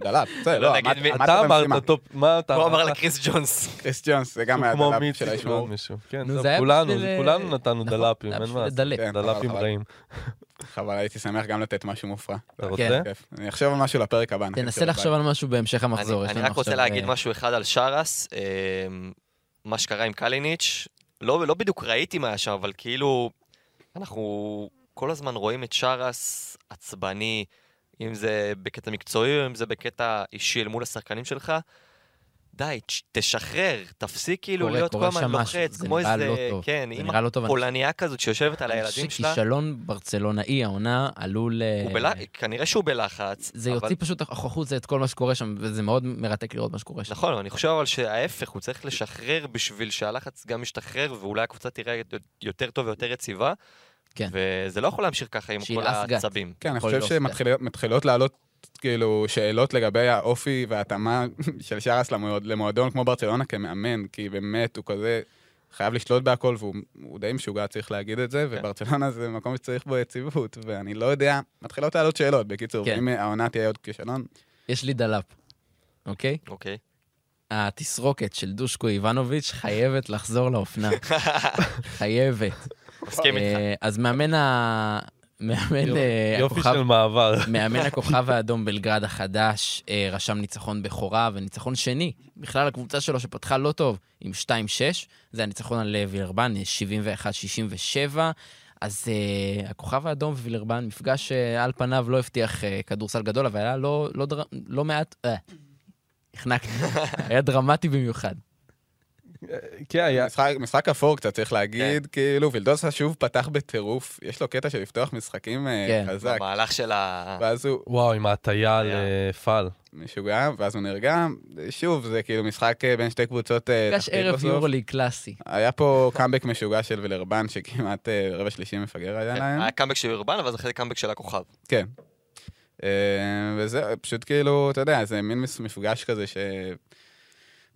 דלאפ, בסדר, לא אתה. אמרת טופ, מה אתה הוא אמר אמרת? לקריס ג'ונס. קריס ג'ונס, זה גם היה דלאפ של מישהו. כן, כולנו, בשביל, אה, כולנו נתנו נכון, היה אין מה. לעשות. כן, דלפים חבל, רעים. חבל, הייתי שמח גם לתת משהו מופרע. אתה כן. רוצה? אני אחשוב על משהו לפרק הבא. תנסה לחשוב על משהו בהמשך המחזור. אני רק רוצה להגיד אה, משהו אחד על שרס. אה, מה שקרה עם קליניץ', לא לא בדיוק ראיתי מה היה שם, אבל כאילו, אנחנו כל הזמן רואים את שרס עצבני, אם זה בקטע מקצועי או אם זה בקטע אישי אל מול השחקנים שלך. די, תש- תשחרר, תפסיק כאילו קורה- להיות כל קורה הזמן לוחץ, זה כמו איזה, לא טוב. כן, נראה לא טוב. הפולניה כזאת שיושבת על אני הילדים חושב שלה. שכישלון ברצלונאי העונה עלול... אה, בלח- כנראה שהוא בלחץ. זה אבל- יוציא פשוט החוצה את כל מה שקורה שם, וזה מאוד מרתק לראות מה שקורה שם. נכון, אני חושב אבל שההפך, הוא צריך לשחרר בשביל שהלחץ גם ישתחרר, ואולי הקבוצה תראה יותר טוב ויותר יציבה. כן. וזה לא יכול להמשיך ככה עם כל. העצבים. כן, אני חושב. שמתחילות לעלות כאילו שאלות לגבי האופי וההתאמה של שרס למועד- למועדון כמו ברצלונה כמאמן, כי באמת הוא כזה חייב לשלוט בהכל, והוא הוא די משוגע, צריך להגיד את זה, כן. וברצלונה זה מקום שצריך בו יציבות, ואני לא יודע, מתחילות לעלות שאלות, בקיצור, כן. אם העונה תהיה עוד כישלון, יש לי דלאפ, אוקיי? אוקיי. התסרוקת של דושקו איבנוביץ' חייבת לחזור לאופנה. חייבת. מסכים איתך. אה, אז מאמן ה... מאמן אה, יופי הכוכב... של מעבר. מאמן הכוכב האדום בלגרד החדש אה, רשם ניצחון בכורה וניצחון שני. בכלל הקבוצה שלו שפתחה לא טוב עם 2-6, זה הניצחון על אה, וילרבן, 71-67. אז אה, הכוכב האדום ווילרבן, מפגש שעל פניו לא הבטיח אה, כדורסל גדול, אבל היה לא, לא, דר... לא מעט... החנקתי. היה דרמטי במיוחד. כן, היה... משחק, משחק אפור קצת, צריך להגיד, כן. כאילו, וילדוסה שוב פתח בטירוף, יש לו קטע של לפתוח משחקים אה, כן. חזק, המהלך של ה... ואז הוא וואו, עם ההטייה. לפעל. משוגע, ואז הוא נרגע, שוב, זה כאילו משחק אה, בין שתי קבוצות אה, מפגש תחתית ערב. יורוליג קלאסי. היה פה קאמבק משוגע של וילרבן, שכמעט אה, רבע שלישי מפגר היה כן, להם. היה קאמבק של אורבן, אבל זה אחרי קאמבק של הכוכב. כן. אה, וזה פשוט כאילו, אתה יודע, זה מין מפגש כזה ש...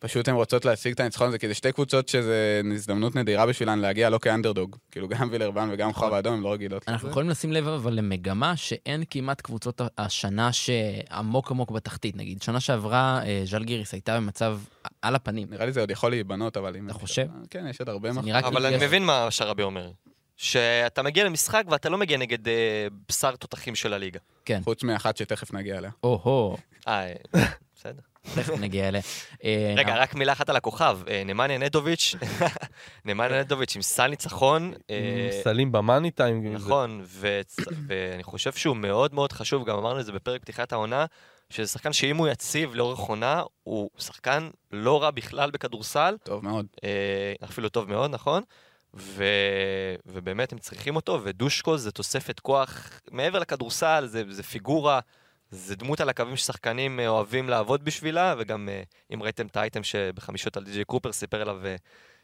פשוט הן רוצות להשיג את הניצחון הזה, כי זה שתי קבוצות שזה הזדמנות נדירה בשבילן להגיע לא כאנדרדוג. כאילו גם וילרבן וגם נכון. חוב האדום, הן לא רגילות אנחנו. יכולים לשים לב אבל למגמה שאין כמעט קבוצות השנה שעמוק עמוק בתחתית. נגיד, שנה שעברה אה, ז'לגיריס הייתה במצב על הפנים. נראה לי זה עוד יכול להיבנות, אבל אם... אתה חושב? כן, יש עוד הרבה. נראה אבל כאילו אני מבין מה שרבי אומר. שאתה מגיע למשחק ואתה לא מגיע נגד אה, בשר תותחים של הליגה. כן. חוץ מאחת שתכף נגיע אליה. או-הו. תכף נגיע אליה. אה, רגע, רק מילה אחת על הכוכב. אה, נמניה נדוביץ', נמניה נדוביץ' עם סל ניצחון. אה, עם סלים במאני טיים. נכון, ואני חושב שהוא מאוד מאוד חשוב, גם אמרנו את זה בפרק פתיחת העונה, שזה שחקן שאם הוא יציב לאורך עונה, הוא שחקן לא רע בכלל בכדורסל, טוב מאוד. אפילו טוב מאוד, נכון? ו... ובאמת הם צריכים אותו, ודושקו זה תוספת כוח מעבר לכדורסל, זה, זה פיגורה, זה דמות על הקווים ששחקנים אה, אוהבים לעבוד בשבילה, וגם אה, אם ראיתם את האייטם שבחמישות על די.ג'יי קופר סיפר עליו אה,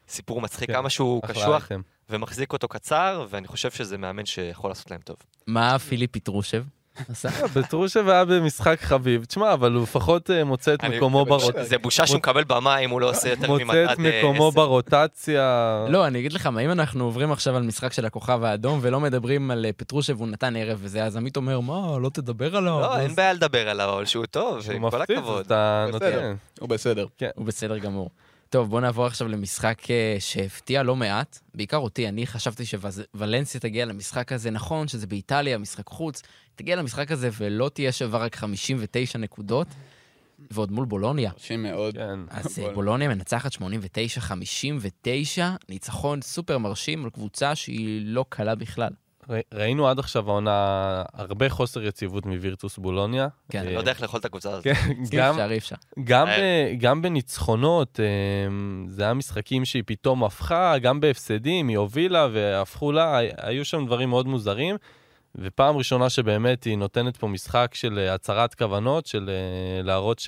סיפור מצחיק, כן, כמה שהוא קשוח אייטם. ומחזיק אותו קצר, ואני חושב שזה מאמן שיכול לעשות להם טוב. מה פיליפ פטרושב עשה? פטרושב היה במשחק חביב. תשמע, אבל הוא לפחות אה, מוצא את מקומו ברוטציה. זה בושה שהוא מקבל במה אם הוא לא עושה יותר ממדד מוצא את מקומו. ברוטציה. לא, אני אגיד לך מה, אם אנחנו עוברים עכשיו על משחק של הכוכב האדום ולא מדברים על אה, פטרושב, הוא נתן ערב וזה, אז עמית אומר, מה, לא תדבר עליו? לא, אין בעיה לדבר עליו, שהוא טוב, עם כל מפציץ, הכבוד. אתה בסדר. נותן. הוא בסדר. הוא בסדר גמור. טוב, בוא נעבור עכשיו למשחק אה, שהפתיע לא מעט, בעיקר אותי, אני חשבתי שוולנסיה תגיע למשחק הזה, נכון שזה באיטליה, משחק חוץ, תגיע למשחק הזה ולא תהיה שווה רק 59 נקודות, ועוד מול בולוניה. מרשים מאוד. כן. אז אה, בול. בולוניה מנצחת 89-59, ניצחון סופר מרשים על קבוצה שהיא לא קלה בכלל. ראינו עד עכשיו העונה הרבה חוסר יציבות מווירטוס בולוניה. כן, אה, אני לא יודע איך לאכול את הקבוצה הזאת. כן, אי גם, אפשר, אי אפשר. גם, אה. בניצחונות, אה, זה היה משחקים שהיא פתאום הפכה, גם בהפסדים, היא הובילה והפכו לה, היו שם דברים מאוד מוזרים. ופעם ראשונה שבאמת היא נותנת פה משחק של אה, הצהרת כוונות, של אה, להראות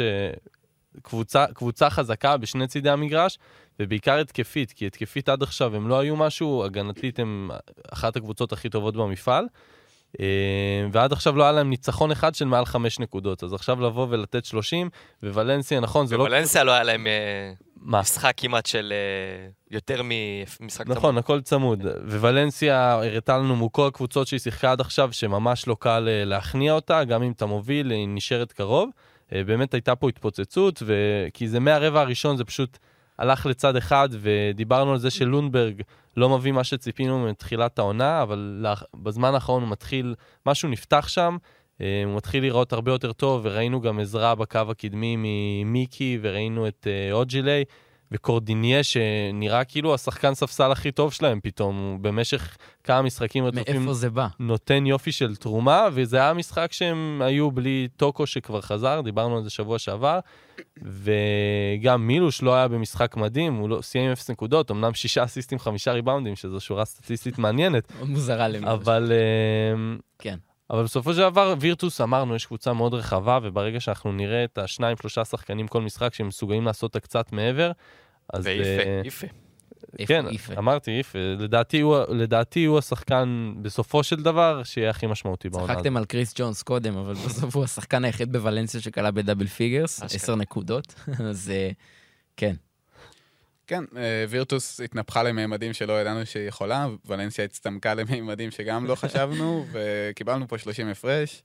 שקבוצה קבוצה חזקה בשני צידי המגרש, ובעיקר התקפית, כי התקפית עד עכשיו הם לא היו משהו, הגנתית הם אחת הקבוצות הכי טובות במפעל. אה, ועד עכשיו לא היה להם ניצחון אחד של מעל חמש נקודות, אז עכשיו לבוא ולתת 30, וולנסיה, נכון, זה לא... בוולנסיה לא היה להם אה, מה? משחק כמעט של אה, יותר ממשחק נכון, הכל צמוד. וולנסיה הראתה לנו מכל הקבוצות שהיא שיחקה עד עכשיו, שממש לא קל להכניע אותה, גם אם אתה מוביל, היא נשארת קרוב. באמת הייתה פה התפוצצות, ו... כי זה מהרבע הראשון, זה פשוט הלך לצד אחד, ודיברנו על זה שלונדברג לא מביא מה שציפינו מתחילת העונה, אבל בזמן האחרון הוא מתחיל, משהו נפתח שם, אה, הוא מתחיל לראות הרבה יותר טוב, וראינו גם עזרה בקו הקדמי ממיקי, וראינו את אה, אוג'ילי. וקורדיניה, שנראה כאילו השחקן ספסל הכי טוב שלהם פתאום, הוא במשך כמה משחקים רצופים מאיפה זה בא? נותן יופי של תרומה, וזה היה משחק שהם היו בלי טוקו שכבר חזר, דיברנו על זה שבוע שעבר, וגם מילוש לא היה במשחק מדהים, הוא לא סיים עם 0 נקודות, אמנם שישה אסיסטים, חמישה ריבאונדים, שזו שורה סטטיסטית מעניינת, מוזרה למי. אבל... אמ, כן. אבל בסופו של דבר, וירטוס, אמרנו, יש קבוצה מאוד רחבה, וברגע שאנחנו נראה את השניים, שלושה שחקנים כל משחק שהם מסוגלים לעשות את הקצת מעבר, אז... ויפה, אה, יפה. כן, איפה? אמרתי, איפה. לדעתי הוא, לדעתי הוא השחקן, בסופו של דבר, שיהיה הכי משמעותי בעונה הזאת. צחקתם על קריס ג'ונס קודם, אבל בסוף הוא השחקן היחיד בוולנסיה שכלה ב double figures. עשר נקודות, אז אה, כן. כן, אה, וירטוס התנפחה לממדים שלא ידענו שהיא יכולה, ולנסיה הצטמקה לממדים שגם לא חשבנו, וקיבלנו פה 30 הפרש.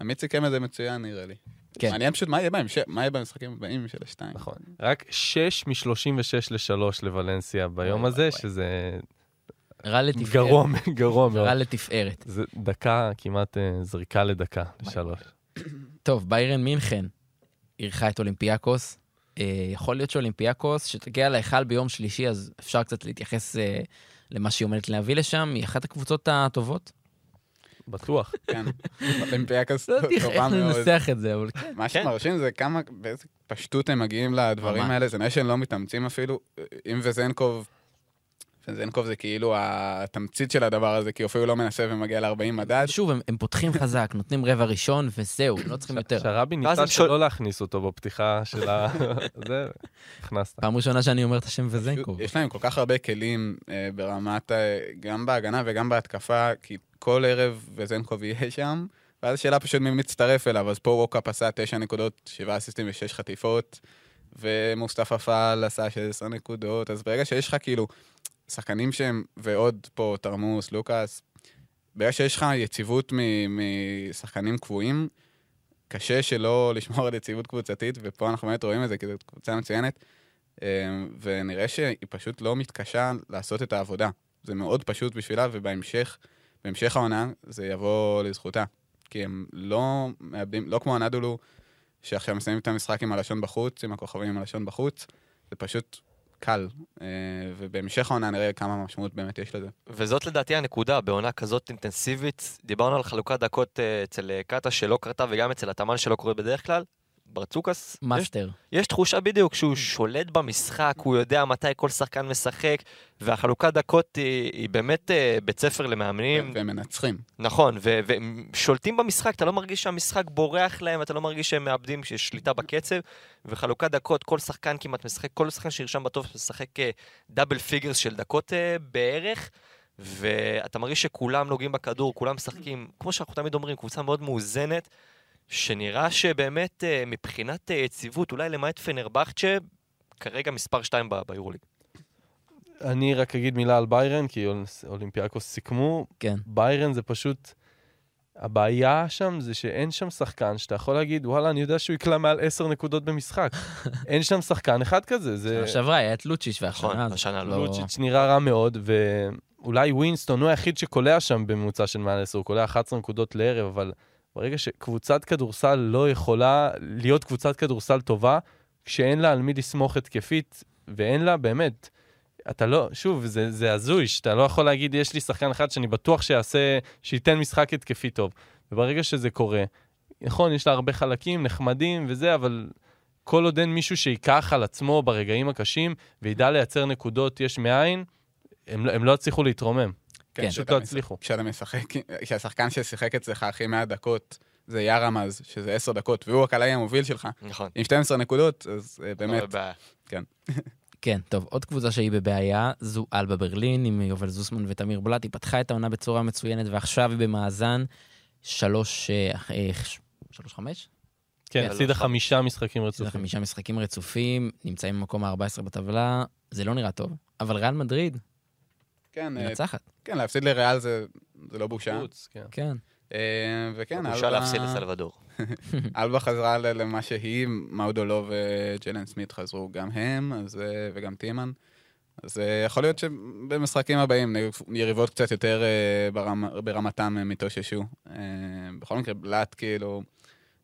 עמית סיכם את זה מצוין, נראה לי. כן. מעניין פשוט מה יהיה בהמשך, מה יהיה במשחקים הבאים של השתיים. נכון. רק 6 מ-36 ל-3 לוולנסיה ביום הזה. שזה רע לתפארת. גרוע, גרוע מאוד. רע לתפארת. זה דקה, כמעט אה, זריקה לדקה, לשלוש. טוב, ביירן מינכן אירחה את אולימפיאקוס. אה, יכול להיות שאולימפיאקוס, שתגיע להיכל ביום שלישי, אז אפשר קצת להתייחס אה, למה שהיא עומדת להביא לשם, היא אחת הקבוצות הטובות. בטוח. כן, אולימפיאקוס לא יודעת איך טובה מאוד. לנסח את זה, אבל כן. מה כן. שמרשים זה כמה, באיזה פשטות הם מגיעים לדברים. האלה, זה נראה שהם לא מתאמצים אפילו. אם וזנקוב, וזנקוב זה כאילו התמצית של הדבר הזה, כי הוא אפילו לא מנסה ומגיע ל-40 מדד. שוב, הם, הם פותחים חזק, נותנים רבע ראשון, וזהו, לא צריכים יותר. שהרבי ואז ניסה שלא להכניס אותו בפתיחה של ה... זה, הכנסת. פעם ראשונה שאני אומר את השם וזנקוב. יש להם כל כך הרבה כלים אה, ברמת, אה, גם בהגנה וגם בהתקפה, כי כל ערב וזנקוב יהיה שם, ואז השאלה פשוט מי מצטרף אליו, אז פה ווקאפ עשה 9 נקודות, 7 אסיסטים ו-6 חטיפות, ומוסטפא פעל עשה 16 נקודות, אז ברגע שיש לך כאילו שחקנים שהם, ועוד פה תרמוס, לוקאס, ברגע שיש לך יציבות משחקנים קבועים, קשה שלא לשמור על יציבות קבוצתית, ופה אנחנו באמת רואים את זה, כי זו קבוצה מצוינת. אה, ונראה שהיא פשוט לא מתקשה לעשות את העבודה. זה מאוד פשוט בשבילה, ובהמשך, בהמשך העונה, זה יבוא לזכותה. כי הם לא מאבדים, לא כמו הנדולו, שעכשיו מסיימים את המשחק עם הלשון בחוץ, עם הכוכבים עם הלשון בחוץ, זה פשוט קל. אה, ובהמשך העונה נראה כמה משמעות באמת יש לזה. וזאת לדעתי הנקודה, בעונה כזאת אינטנסיבית, דיברנו על חלוקת דקות אה, אצל אה, קטש שלא קרתה וגם אצל אתאמן שלא קורה בדרך כלל. ברצוקאס, יש, master. יש תחושה בדיוק שהוא שולט במשחק, הוא יודע מתי כל שחקן משחק, והחלוקת דקות היא, היא באמת אה, בית ספר למאמנים. והם מנצחים. נכון, ו- והם שולטים במשחק, אתה לא מרגיש שהמשחק בורח להם, אתה לא מרגיש שהם מאבדים שליטה בקצב, וחלוקת דקות, כל שחקן כמעט משחק, כל שחקן שנרשם בטוב משחק אה, double figures של דקות אה, בערך, ואתה מרגיש שכולם נוגעים בכדור, כולם משחקים, כמו שאנחנו תמיד אומרים, קבוצה מאוד מאוזנת, שנראה שבאמת אה, מבחינת אה, יציבות, אולי למעט פנרבכצ'ה, כרגע מספר 2 ביורוליג. אני רק אגיד מילה על ביירן, כי אול- אולימפיאקוס סיכמו. כן. ביירן זה פשוט... הבעיה שם זה שאין שם שחקן שאתה יכול להגיד, וואלה, אני יודע שהוא יקלע מעל 10 נקודות במשחק. אין שם שחקן אחד כזה, זה... שנה שעברה היה את לוצ'יץ' והשנה... נכון, אז השנה לא- לא. לוצ'יץ' נראה רע מאוד, ואולי ווינסטון הוא היחיד שקולע שם בממוצע של מעל 10, הוא קולע 11 נקודות לערב, אבל ברגע שקבוצת כדורסל לא יכולה להיות קבוצת כדורסל טובה, כשאין לה על מי לסמוך התקפית, ואין לה באמת, אתה לא, שוב, זה, זה הזוי, שאתה לא יכול להגיד, יש לי שחקן אחד שאני בטוח שיעשה, שייתן משחק התקפי טוב. וברגע שזה קורה, נכון, יש לה הרבה חלקים נחמדים וזה, אבל כל עוד אין מישהו שייקח על עצמו ברגעים הקשים וידע לייצר נקודות יש מאין, הם, לא- הם לא יצליחו להתרומם. כן. פשוט לא הצליחו. כשאתה משחק, כשהשחקן ששיחק אצלך הכי מעט דקות זה יארמז, שזה 10 דקות, והוא הקלעי המוביל שלך, נכון. עם 12 נקודות, אז אה, באמת, לא, בעיה. כן, טוב, עוד קבוצה שהיא בבעיה זו אלבה ברלין עם יובל זוסמן ותמיר בלאט. היא פתחה את העונה בצורה מצוינת ועכשיו היא במאזן שלוש... אה, אה, ש- שלוש חמש? כן, כן, הפסידה חמישה משחקים רצופים. חמישה משחקים רצופים, נמצאים במקום ה-14 בטבלה, זה לא נראה טוב. אבל ריאל מדריד, כן, אה, מנצחת. כן, להפסיד לריאל זה זה לא בושה. חוץ, כן. כן. אה, וכן, בושה אלבה- להפסיד לסלבדור. אלבה חזרה למה שהיא, מאודולו וג'לן סמית חזרו גם הם, אז, אה, וגם טימן. אז יכול להיות שבמשחקים הבאים, יריבות קצת יותר ברמ, ברמתם הם יתאוששו. בכל מקרה, בלאט כאילו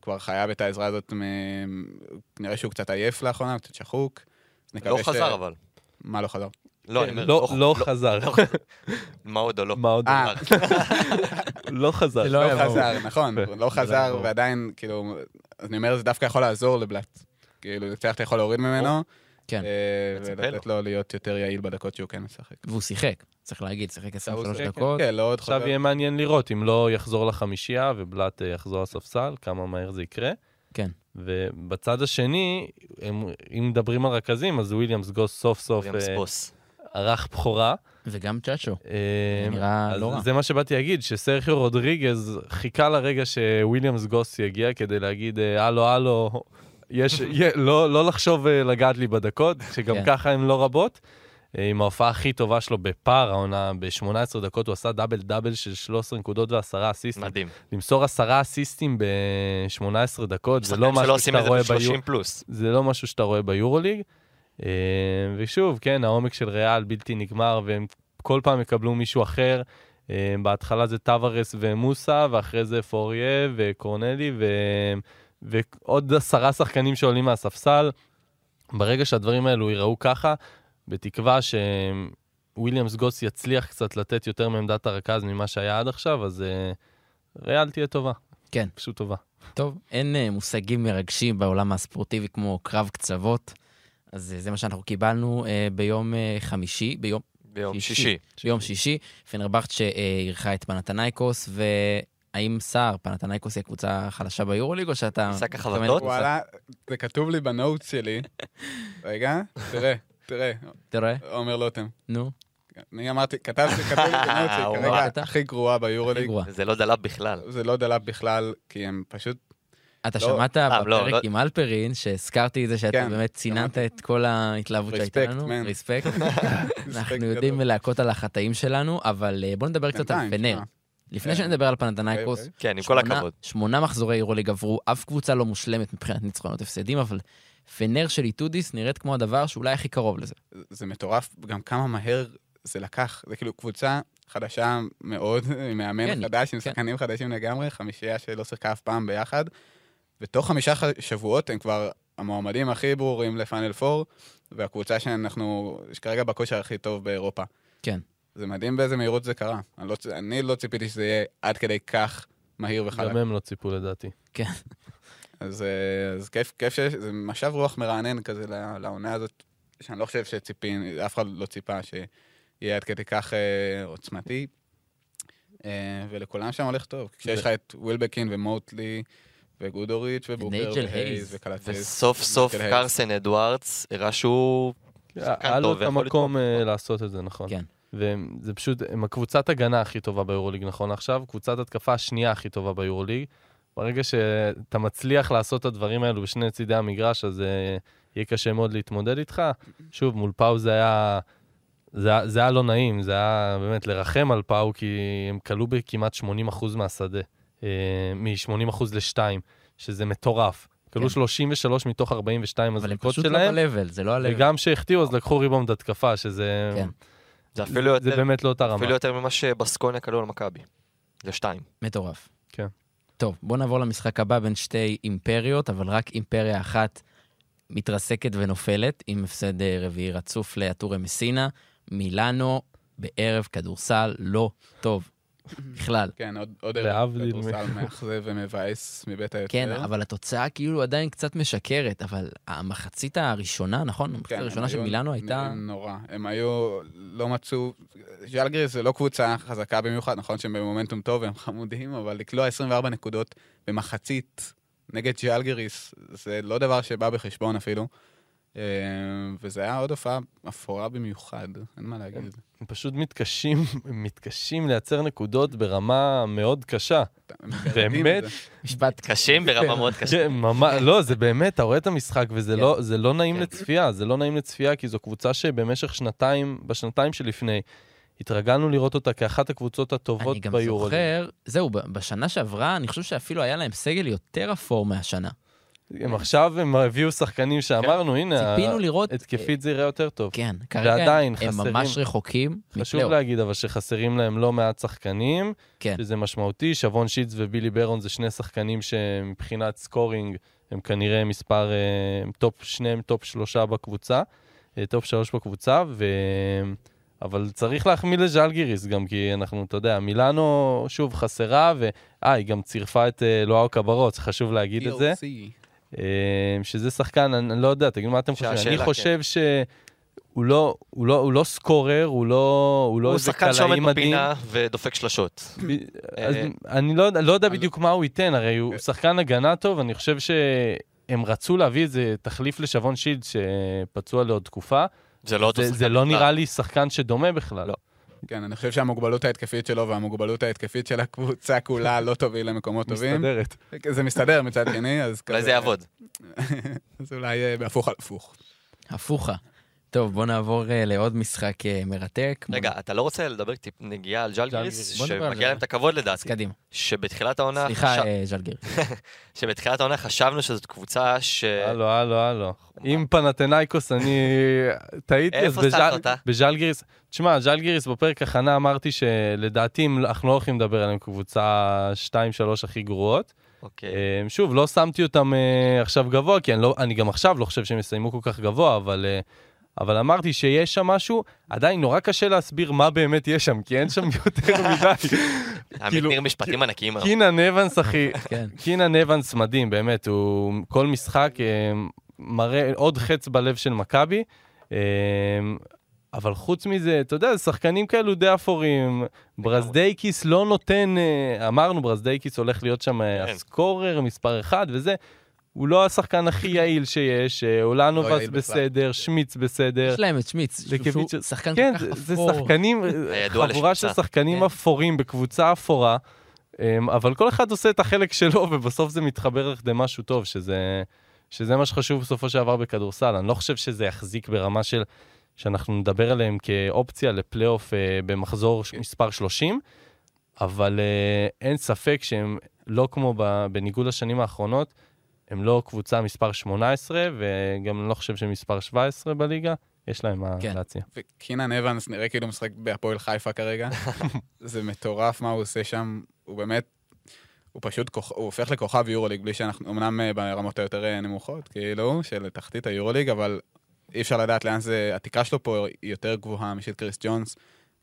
כבר חייב את העזרה הזאת, מ- נראה שהוא קצת עייף לאחרונה, קצת שחוק. לא ש- חזר אבל. מה לא חזר? לא, אני כן, אומר, לא- לא חזר. מה עוד או לא? מה עוד? אה, לא חזר. לא לא היה ברור. חזר, נכון. לא חזר. ועדיין, כאילו, אני אומר, זה דווקא יכול לעזור לבלאט. כאילו, זה אתה יכול להוריד ממנו, כן. אה, ולתת לו להיות יותר יעיל בדקות שהוא כן משחק. והוא שיחק, צריך להגיד, שיחק 23 שיחק, דקות. כן, לא עוד עכשיו חוזר. יהיה מעניין לראות אם לא יחזור לחמישייה ובלאט אה, יחזור לספסל, כמה מהר זה יקרה. כן. ובצד השני, הם, אם מדברים על רכזים, אז וויליאמס גוס סוף סוף וויליאמס אה, בוס. ערך בכורה. וגם צ'אצ'ו. אה, נראה לא רע. זה מה שבאתי להגיד, שסרחיו רודריגז חיכה לרגע שוויליאמס גוס יגיע כדי להגיד, אה, הלו, הלו, יש, לא, לא לחשוב אה, לגעת לי בדקות, שגם כן. ככה הן לא רבות. עם ההופעה הכי טובה שלו בפער העונה, ב-18 דקות הוא עשה דאבל דאבל של 13 נקודות ועשרה אסיסטים. מדהים. למסור עשרה אסיסטים ב-18 דקות, זה לא שחקנים שלא משהו שאתה את זה רואה ביורו. ב-30 פלוס. זה לא משהו שאתה רואה ביורוליג. אה, ושוב, כן, העומק של ריאל בלתי נגמר, והם כל פעם יקבלו מישהו אחר. אה, בהתחלה זה טווארס ומוסה, ואחרי זה פוריה וקורנלי, ו... ועוד עשרה שחקנים שעולים מהספסל. ברגע שהדברים האלו ייראו ככה, בתקווה שוויליאמס גוס יצליח קצת לתת יותר מעמדת הרכז ממה שהיה עד עכשיו, אז אה, ריאל תהיה טובה. כן. פשוט טובה. טוב, אין אה, מושגים מרגשים בעולם הספורטיבי כמו קרב קצוות, אז אה, זה מה שאנחנו קיבלנו אה, ביום אה, חמישי, ביום, ביום שישי. שישי. ביום שישי. פנרבכט שאירחה את פנתנייקוס, והאם סער, פנתנייקוס היא הקבוצה החלשה ביורוליג, או שאתה... מתכוון החבטות? וואלה, זה כתוב לי ב notes שלי. רגע, תראה, תראה, תראה, עומר לוטם. נו, אני אמרתי, כתבתי, כתוב לי וואו, שלי, כרגע? הכי גרועה ביורוליג. זה לא דלאפ בכלל. זה לא דלאפ בכלל, כי הם פשוט אתה לא, שמעת אה, לא, בפרק לא. עם אלפרין, שהזכרתי את זה שאתה כן, באמת ציננת את כל ההתלהבות שהייתה לנו. man. respect. אנחנו. יודעים להכות על החטאים שלנו, אבל אה, בוא נדבר קצת על פנר. לפני כן. שנדבר על אוקיי, פנאתינייקוס, אוקיי. כן, עם כל שמונה- הכבוד. שמונה מחזורי יורוליג עברו, אף קבוצה לא מושלמת מבחינת ניצחונות הפסדים, אבל פנר של איטודיס נראית כמו הדבר שאולי הכי קרוב לזה. זה מטורף גם כמה מהר זה לקח. זה כאילו קבוצה חדשה מאוד, עם מאמן כן, חדש, עם כן. שחקנים חדשים לגמרי, חמישייה שלא שיחקה אף פעם ביחד. ותוך חמישה ח- שבועות הם כבר המועמדים הכי ברורים לפאנל 4, והקבוצה שאנחנו, שכרגע בכושר הכי טוב באירופה. כן. זה מדהים באיזה מהירות זה קרה. אני לא, אני לא ציפיתי שזה יהיה עד כדי כך מהיר וחלק. גם הם לא ציפו לדעתי. אז, אה, אז כיף, כיף שיש, זה משב רוח מרענן כזה לעונה הזאת, שאני לא חושב שציפין, אף אחד לא ציפה שיהיה עד כדי כך אה, עוצמתי. אה, ולכולם שם הולך טוב. כשיש לך את ווילבקין ומוטלי, וגודוריץ' הייז. והייז, וקלטס. וסוף סוף קרסן אדוארדס הראה שהוא... היה לו את המקום. אה, לעשות את זה, נכון. כן. וזה פשוט, הם הקבוצת הגנה הכי טובה ביורוליג נכון עכשיו, קבוצת התקפה השנייה הכי טובה ביורוליג. ברגע שאתה מצליח לעשות את הדברים האלו בשני צידי המגרש, אז אה, יהיה קשה מאוד להתמודד איתך. שוב, מול פאו זה היה... זה, היה- זה היה לא נעים, זה היה באמת לרחם על פאו, כי הם כלו בכמעט 80% מהשדה, מ-80% ל-2, שזה מטורף. כלו כן. 33 מתוך 42 אבל הם הזריקות פשוט לא שלהם, ב-level, זה לא ה-level. וגם כשהחטיאו אז לקחו ריבאונד התקפה, שזה... כן. זה אפילו זה יותר, באמת לא אותה רמה. אפילו יותר ממה שבסקוניה כלו על מכבי. זה שתיים. מטורף. כן. טוב, בוא נעבור למשחק הבא בין שתי אימפריות, אבל רק אימפריה אחת מתרסקת ונופלת, עם הפסד אה, רביעי רצוף לאטורי מסינה. מילאנו בערב כדורסל לא טוב. בכלל. כן, עוד- עוד כדורסל מאכזב ומבאס מבית היוצר. כן, אבל התוצאה כאילו עדיין קצת משקרת, אבל המחצית הראשונה, נכון? המחצית כן, הראשונה הם של מילאנו הייתה... נורא. הם היו, לא מצאו... ז'אלגריס זה לא קבוצה חזקה במיוחד, נכון שהם במומנטום טוב והם חמודים, אבל לקלוע 24 נקודות במחצית נגד ז'אלגריס, זה לא דבר שבא בחשבון אפילו. אה, וזה היה עוד הופעה אפורה במיוחד, אין מה להגיד. הם פשוט מתקשים, מתקשים לייצר נקודות ברמה מאוד קשה. באמת? משפט קשים ברמה מאוד קשה. כן, לא, זה באמת, אתה רואה את המשחק וזה כן. לא, זה לא נעים כן. לצפייה, זה לא נעים לצפייה, כי זו קבוצה שבמשך שנתיים, בשנתיים שלפני, התרגלנו לראות אותה כאחת הקבוצות הטובות אני גם ביורו. זוכר, זהו, ב- בשנה שעברה, אני חושב שאפילו היה להם סגל יותר אפור מהשנה. הם עכשיו, הם הביאו שחקנים שאמרנו, הנה, ציפינו לראות... התקפית זה יראה יותר טוב. כן, כרגע ועדיין הם חסרים- ממש רחוקים. חשוב מפלייאוף. להגיד אבל שחסרים להם לא מעט שחקנים, כן. שזה משמעותי. שבון שילדס ובילי ברון זה שני שחקנים שמבחינת scoring הם כנראה מספר, אה, הם top, שניהם top שלושה בקבוצה, אה, top שלוש בקבוצה, ו... אבל צריך להחמיא לז'לגיריס גם, כי אנחנו, אתה יודע, מילאנו שוב חסרה, ואה, היא גם צירפה את אה, לואוואו קברו, חשוב להגיד את זה. אה, שזה שחקן, אני, אני לא יודע, תגיד מה אתם חושבים. אני שהשאלה, חושב שהוא לא, הוא לא, הוא לא scorer, הוא לא, הוא לא הוא איזה שחקן שעומד קלעי מדהים. בפינה ודופק שלשות. ב- אז אה, אני לא, יודע- לא יודע בדיוק מה הוא ייתן, הרי הוא שחקן הגנה טוב, אני חושב שהם רצו להביא איזה תחליף לשבון שילדס שפצוע לעוד תקופה. זה לא אותו זה, שחקן. זה לא. נראה לי שחקן שדומה בכלל. לא. כן, אני חושב שהמוגבלות ההתקפית שלו והמוגבלות ההתקפית של הקבוצה כולה לא תוביל למקומות טובים. מסתדרת. זה מסתדר מצד שני, אז אולי זה יעבוד. אז אולי אה, בהפוך על הפוך. הפוכה. טוב, בוא נעבור אה, לעוד משחק אה, מרתק. רגע, אתה לא רוצה לדבר טיפ נגיעה על זה. שמגיע להם את הכבוד אז לדעתי, קדימה. שבתחילת העונה, סליחה, חשב- אה. שבתחילת העונה חשבנו שזאת קבוצה ש... הלו, הלו, הלו. עם פנתנאיקוס אני טעיתי, אז? בז'לגיריס, תשמע, ז'לגיריס בפרק הכנה אמרתי שלדעתי אנחנו לא הולכים לדבר עליהם קבוצה 2-3 הכי גרועות. אוקיי. אה, שוב, לא שמתי אותם עכשיו גבוה, כי אני, לא, אני גם עכשיו לא חושב שהם יסיימו כל כך גבוה, אבל, אבל אמרתי שיש שם משהו, עדיין נורא קשה להסביר מה באמת יש שם, כי אין שם יותר מדי. כאילו, משפטים ענקיים. קינן אבנס, אחי, כן. קינן אבנס מדהים, באמת, הוא כל משחק אה, מראה עוד חץ בלב של מכבי. אה, אבל חוץ מזה, אתה יודע, שחקנים כאלו די אפורים. ברזדייקיס לא נותן, אה, אמרנו, ברזדייקיס הולך להיות שם כן. הסקורר מספר אחד וזה. הוא לא השחקן הכי יעיל שיש, אה, לא אולנובס בכלל. בסדר, שמיץ בסדר. יש להם את שמיץ, שהוא- שחקן כן, כל כך זה- זה אפור. שחקנים, הידוע חבורה של. שחקנים כן. אפורים בקבוצה אפורה, אמ, אבל כל אחד עושה את החלק שלו, ובסוף זה מתחבר לכדי משהו טוב, שזה, שזה מה שחשוב בסופו של דבר בכדורסל. אני לא חושב שזה יחזיק ברמה של, שאנחנו נדבר עליהם כאופציה לפלייאוף אה, במחזור כן. מספר 30, אבל אה, אין ספק שהם לא כמו בניגוד לשנים האחרונות, הם לא קבוצה מספר 18, וגם לא חושב שהם מספר 17 בליגה, יש להם מה כן. להציע. וקינן אבנס נראה כאילו משחק בהפועל חיפה כרגע. זה מטורף מה הוא עושה שם, הוא באמת, הוא פשוט, כוכ... הוא הופך לכוכב יורוליג בלי שאנחנו, אמנם אה, ברמות היותר אה, נמוכות, כאילו, של תחתית היורוליג, אבל אי אפשר לדעת לאן זה, התקרה שלו פה היא יותר גבוהה משל קריס ג'ונס,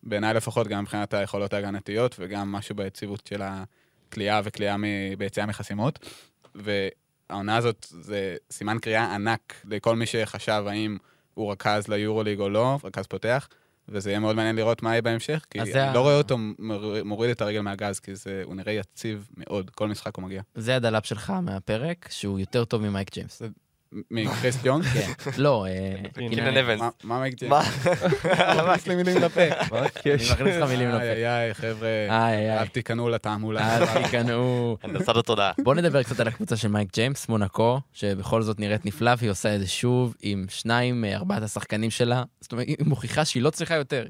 בעיניי לפחות, גם מבחינת היכולות ההגנתיות, וגם משהו ביציבות של הכלייה וכלייה ביציאה מחסימות. והעונה הזאת זה סימן קריאה ענק לכל מי שחשב האם הוא רכז ליורוליג או לא, רכז פותח, וזה יהיה מאוד מעניין לראות מה יהיה בהמשך, כי אני זה ה- לא רואה אותו מור- מוריד את הרגל מהגז, כי זה, הוא נראה יציב מאוד, כל משחק הוא מגיע. זה ה dub שלך מהפרק, שהוא יותר טוב ממייק ג'יימס. מקריס ג'ונס? כן. לא, אה, קינן קינן אבנס. מה- ג'יימס? מה? מכניס לי מילים לפה? אני? מכניס לך מילים לפה. איי איי, חבר'ה, איי, איי. אל תיכנעו לתעמולה. אל תיכנעו. הנדסת התודעה. בוא נדבר קצת על הקבוצה של מייק ג'יימס, מונקו, שבכל זאת נראית נפלא, והיא עושה את זה שוב עם שניים מארבעת השחקנים שלה. זאת אומרת, היא מוכיחה שהיא לא צריכה יותר.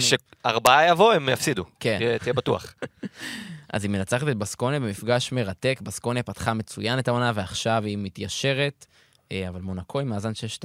שארבעה יבואו, הם יפסידו. כן. תהיה בטוח. אז היא מנצחת את בסקוניה במפגש מרתק. בסקוניה פתחה מצוין את העונה, ועכשיו היא מתיישרת. אה, אבל מונקו עם מאזן 6-2,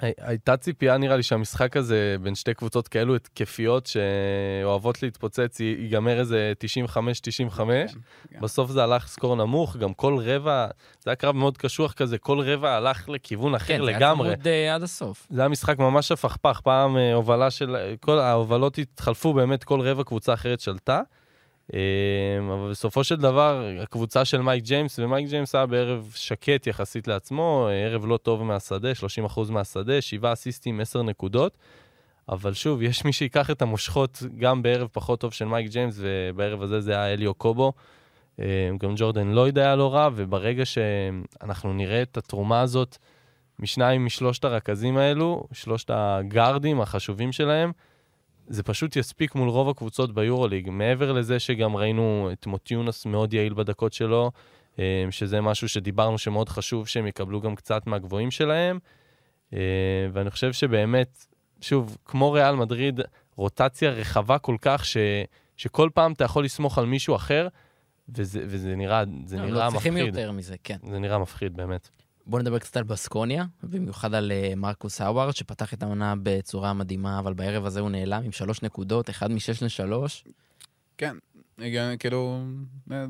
הי- הייתה ציפייה נראה לי שהמשחק הזה בין שתי קבוצות כאלו התקפיות שאוהבות להתפוצץ ייגמר איזה 95-95. כן. בסוף זה הלך score נמוך, גם כל רבע, זה היה קרב מאוד קשוח כזה, כל רבע הלך לכיוון אחר כן, זה היה לגמרי. צמוד אה, עד הסוף. זה היה משחק ממש הפכפך, פעם אה, הובלה של... כל ההובלות התחלפו, באמת כל רבע קבוצה אחרת שלטה. אה, אבל בסופו של דבר, הקבוצה של מייק ג'יימס, ומייק ג'יימס היה בערב שקט יחסית לעצמו, ערב לא טוב מהשדה, 30% מהשדה, 7 אסיסטים, 10 נקודות. אבל שוב, יש מי שיקח את המושכות גם בערב פחות טוב של מייק ג'יימס, ובערב הזה זה היה אליו קובו. אה, גם ג'ורדן לויד היה לא רע, וברגע שאנחנו נראה את התרומה הזאת משניים משלושת הרכזים האלו, שלושת הגארדים החשובים שלהם, זה פשוט יספיק מול רוב הקבוצות ביורוליג. מעבר לזה שגם ראינו את מוטיונס מאוד יעיל בדקות שלו, אה, שזה משהו שדיברנו שמאוד חשוב שהם יקבלו גם קצת מהגבוהים שלהם. אה, ואני חושב שבאמת, שוב, כמו ריאל מדריד, רוטציה רחבה כל כך, ש, שכל פעם אתה יכול לסמוך על מישהו אחר, וזה, וזה נראה, זה לא, נראה לא צריכים מפחיד. יותר מזה, כן. זה נראה מפחיד, באמת. בואו נדבר קצת על בסקוניה, במיוחד על אה, מרקוס האווארד, שפתח את העונה בצורה מדהימה, אבל בערב הזה הוא נעלם עם שלוש נקודות, אחד משש לשלוש. כן, כאילו, אה, אה,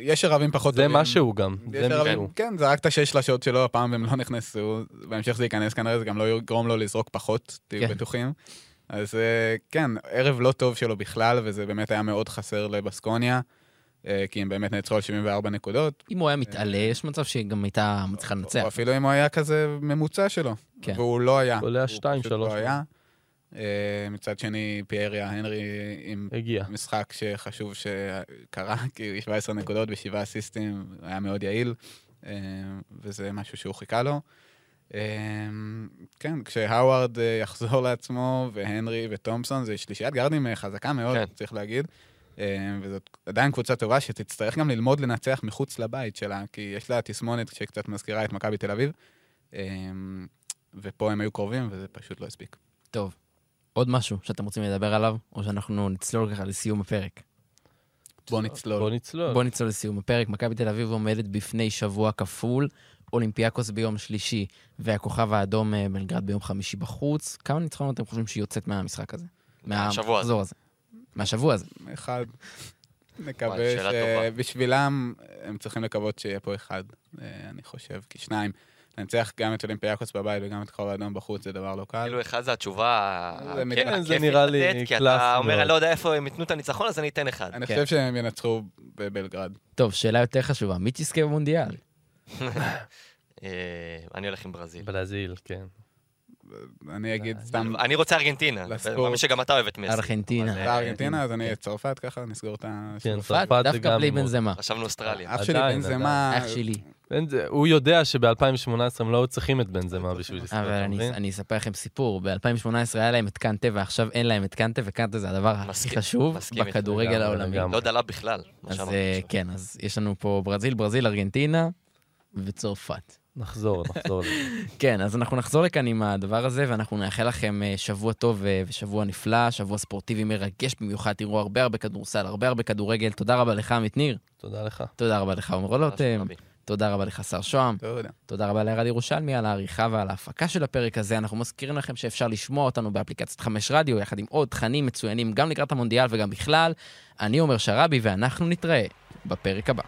יש ערבים פחות זה טובים. משהו גם. זה משהו. כן, זרק את השש שלשות שלו, הפעם הם לא נכנסו, בהמשך זה ייכנס כנראה, זה גם לא יגרום לו לזרוק פחות, תהיו כן. בטוחים. אז כן, ערב לא טוב שלו בכלל, וזה באמת היה מאוד חסר לבסקוניה, כי הם באמת נעצרו על 74 נקודות, אם הוא היה מתעלה, יש מצב שגם הייתה מצליחה לנצח. או אפילו אם הוא היה כזה ממוצע שלו, כן. והוא לא היה. עולה הוא השתיים, פשוט שלוש. לא היה. אה, מצד שני, פייריה הנרי עם הגיע. משחק שחשוב שקרה, כי 17 נקודות ושבעה אסיסטים, היה מאוד יעיל, אה, וזה משהו שהוא חיכה לו. אה, כן, כשהאווארד אה, יחזור לעצמו, והנרי ותומפסון, זה שלישיית גארדים אה, חזקה מאוד, כן. צריך להגיד. אה, וזאת עדיין קבוצה טובה שתצטרך גם ללמוד לנצח מחוץ לבית שלה, כי יש לה תסמונת שקצת מזכירה את מכבי תל אביב. אה, ופה הם היו קרובים, וזה פשוט לא הספיק. טוב, עוד משהו שאתם רוצים לדבר עליו, או שאנחנו נצלול ככה לסיום הפרק? בוא נצלול. בוא נצלול. בואו נצלול לסיום הפרק. מכבי תל אביב עומדת בפני שבוע כפול, אולימפיאקוס ביום שלישי, והכוכב האדום אה, בלגרד ביום חמישי בחוץ. כמה ניצחונות אתם חושבים שהיא יוצאת מהמשחק הזה? מהשבוע הזה. מהמחזור הזה. מהשבוע הזה. אחד. נקווה. שבשבילם הם צריכים לקוות שיהיה פה אחד, אה, אני חושב, כי שניים. לנצח גם את אולימפיאקוס בבית וגם את כוכב האדום בחוץ זה דבר לא קל. כאילו אחד זה התשובה כן, זה נראה לי לתת, כי אתה אומר. אני לא יודע איפה הם ייתנו את הניצחון, אז אני אתן אחד. אני כן. חושב שהם ינצחו בבלגרד. טוב, שאלה יותר חשובה, מי תזכה במונדיאל? אה, אני הולך עם ברזיל. ברזיל, כן. אני אגיד סתם, אני רוצה ארגנטינה. לספורט. מאמין שגם אתה אוהב את מסי. ארגנטינה. אה, ארגנטינה, אז אני. את צרפת ככה, נסגור את ה... כן, צרפת, זה דווקא גם בלי מאוד- בנזמה. חשבנו אוסטרליה. אח שלי עדיין, בן זמה... אח שלי. הוא יודע שב-2018 הם לא היו צריכים את בנזמה בשביל לספור, אבל אני, אספר לכם סיפור, ב-2018 היה להם את קנטה ועכשיו אין להם את קנטה, וקנטה זה הדבר הכי חשוב בכדורגל העולמי. לא דלה בכלל. אז אה. כן, אז יש לנו פה ברזיל, ברזיל, ארגנטינה וצרפת. נחזור, נחזור לזה. כן, אז אנחנו נחזור לכאן עם הדבר הזה, ואנחנו נאחל לכם אה, שבוע טוב אה, ושבוע נפלא, שבוע ספורטיבי מרגש במיוחד, תראו הרבה הרבה כדורסל, הרבה הרבה כדורגל. תודה רבה לך, עמית ניר. תודה לך. תודה רבה לך, עומר תודה רותם. רבי. תודה רבה לך, שר שוהם. תודה. תודה רבה לערד ירושלמי על העריכה ועל ההפקה של הפרק הזה. אנחנו מזכירים לכם שאפשר לשמוע אותנו באפליקציית חמש רדיו, יחד עם עוד תכנים מצוינים גם לקראת המונדיאל וגם בכלל. אני עומר שראבי, ואנחנו נתראה בפרק הבא.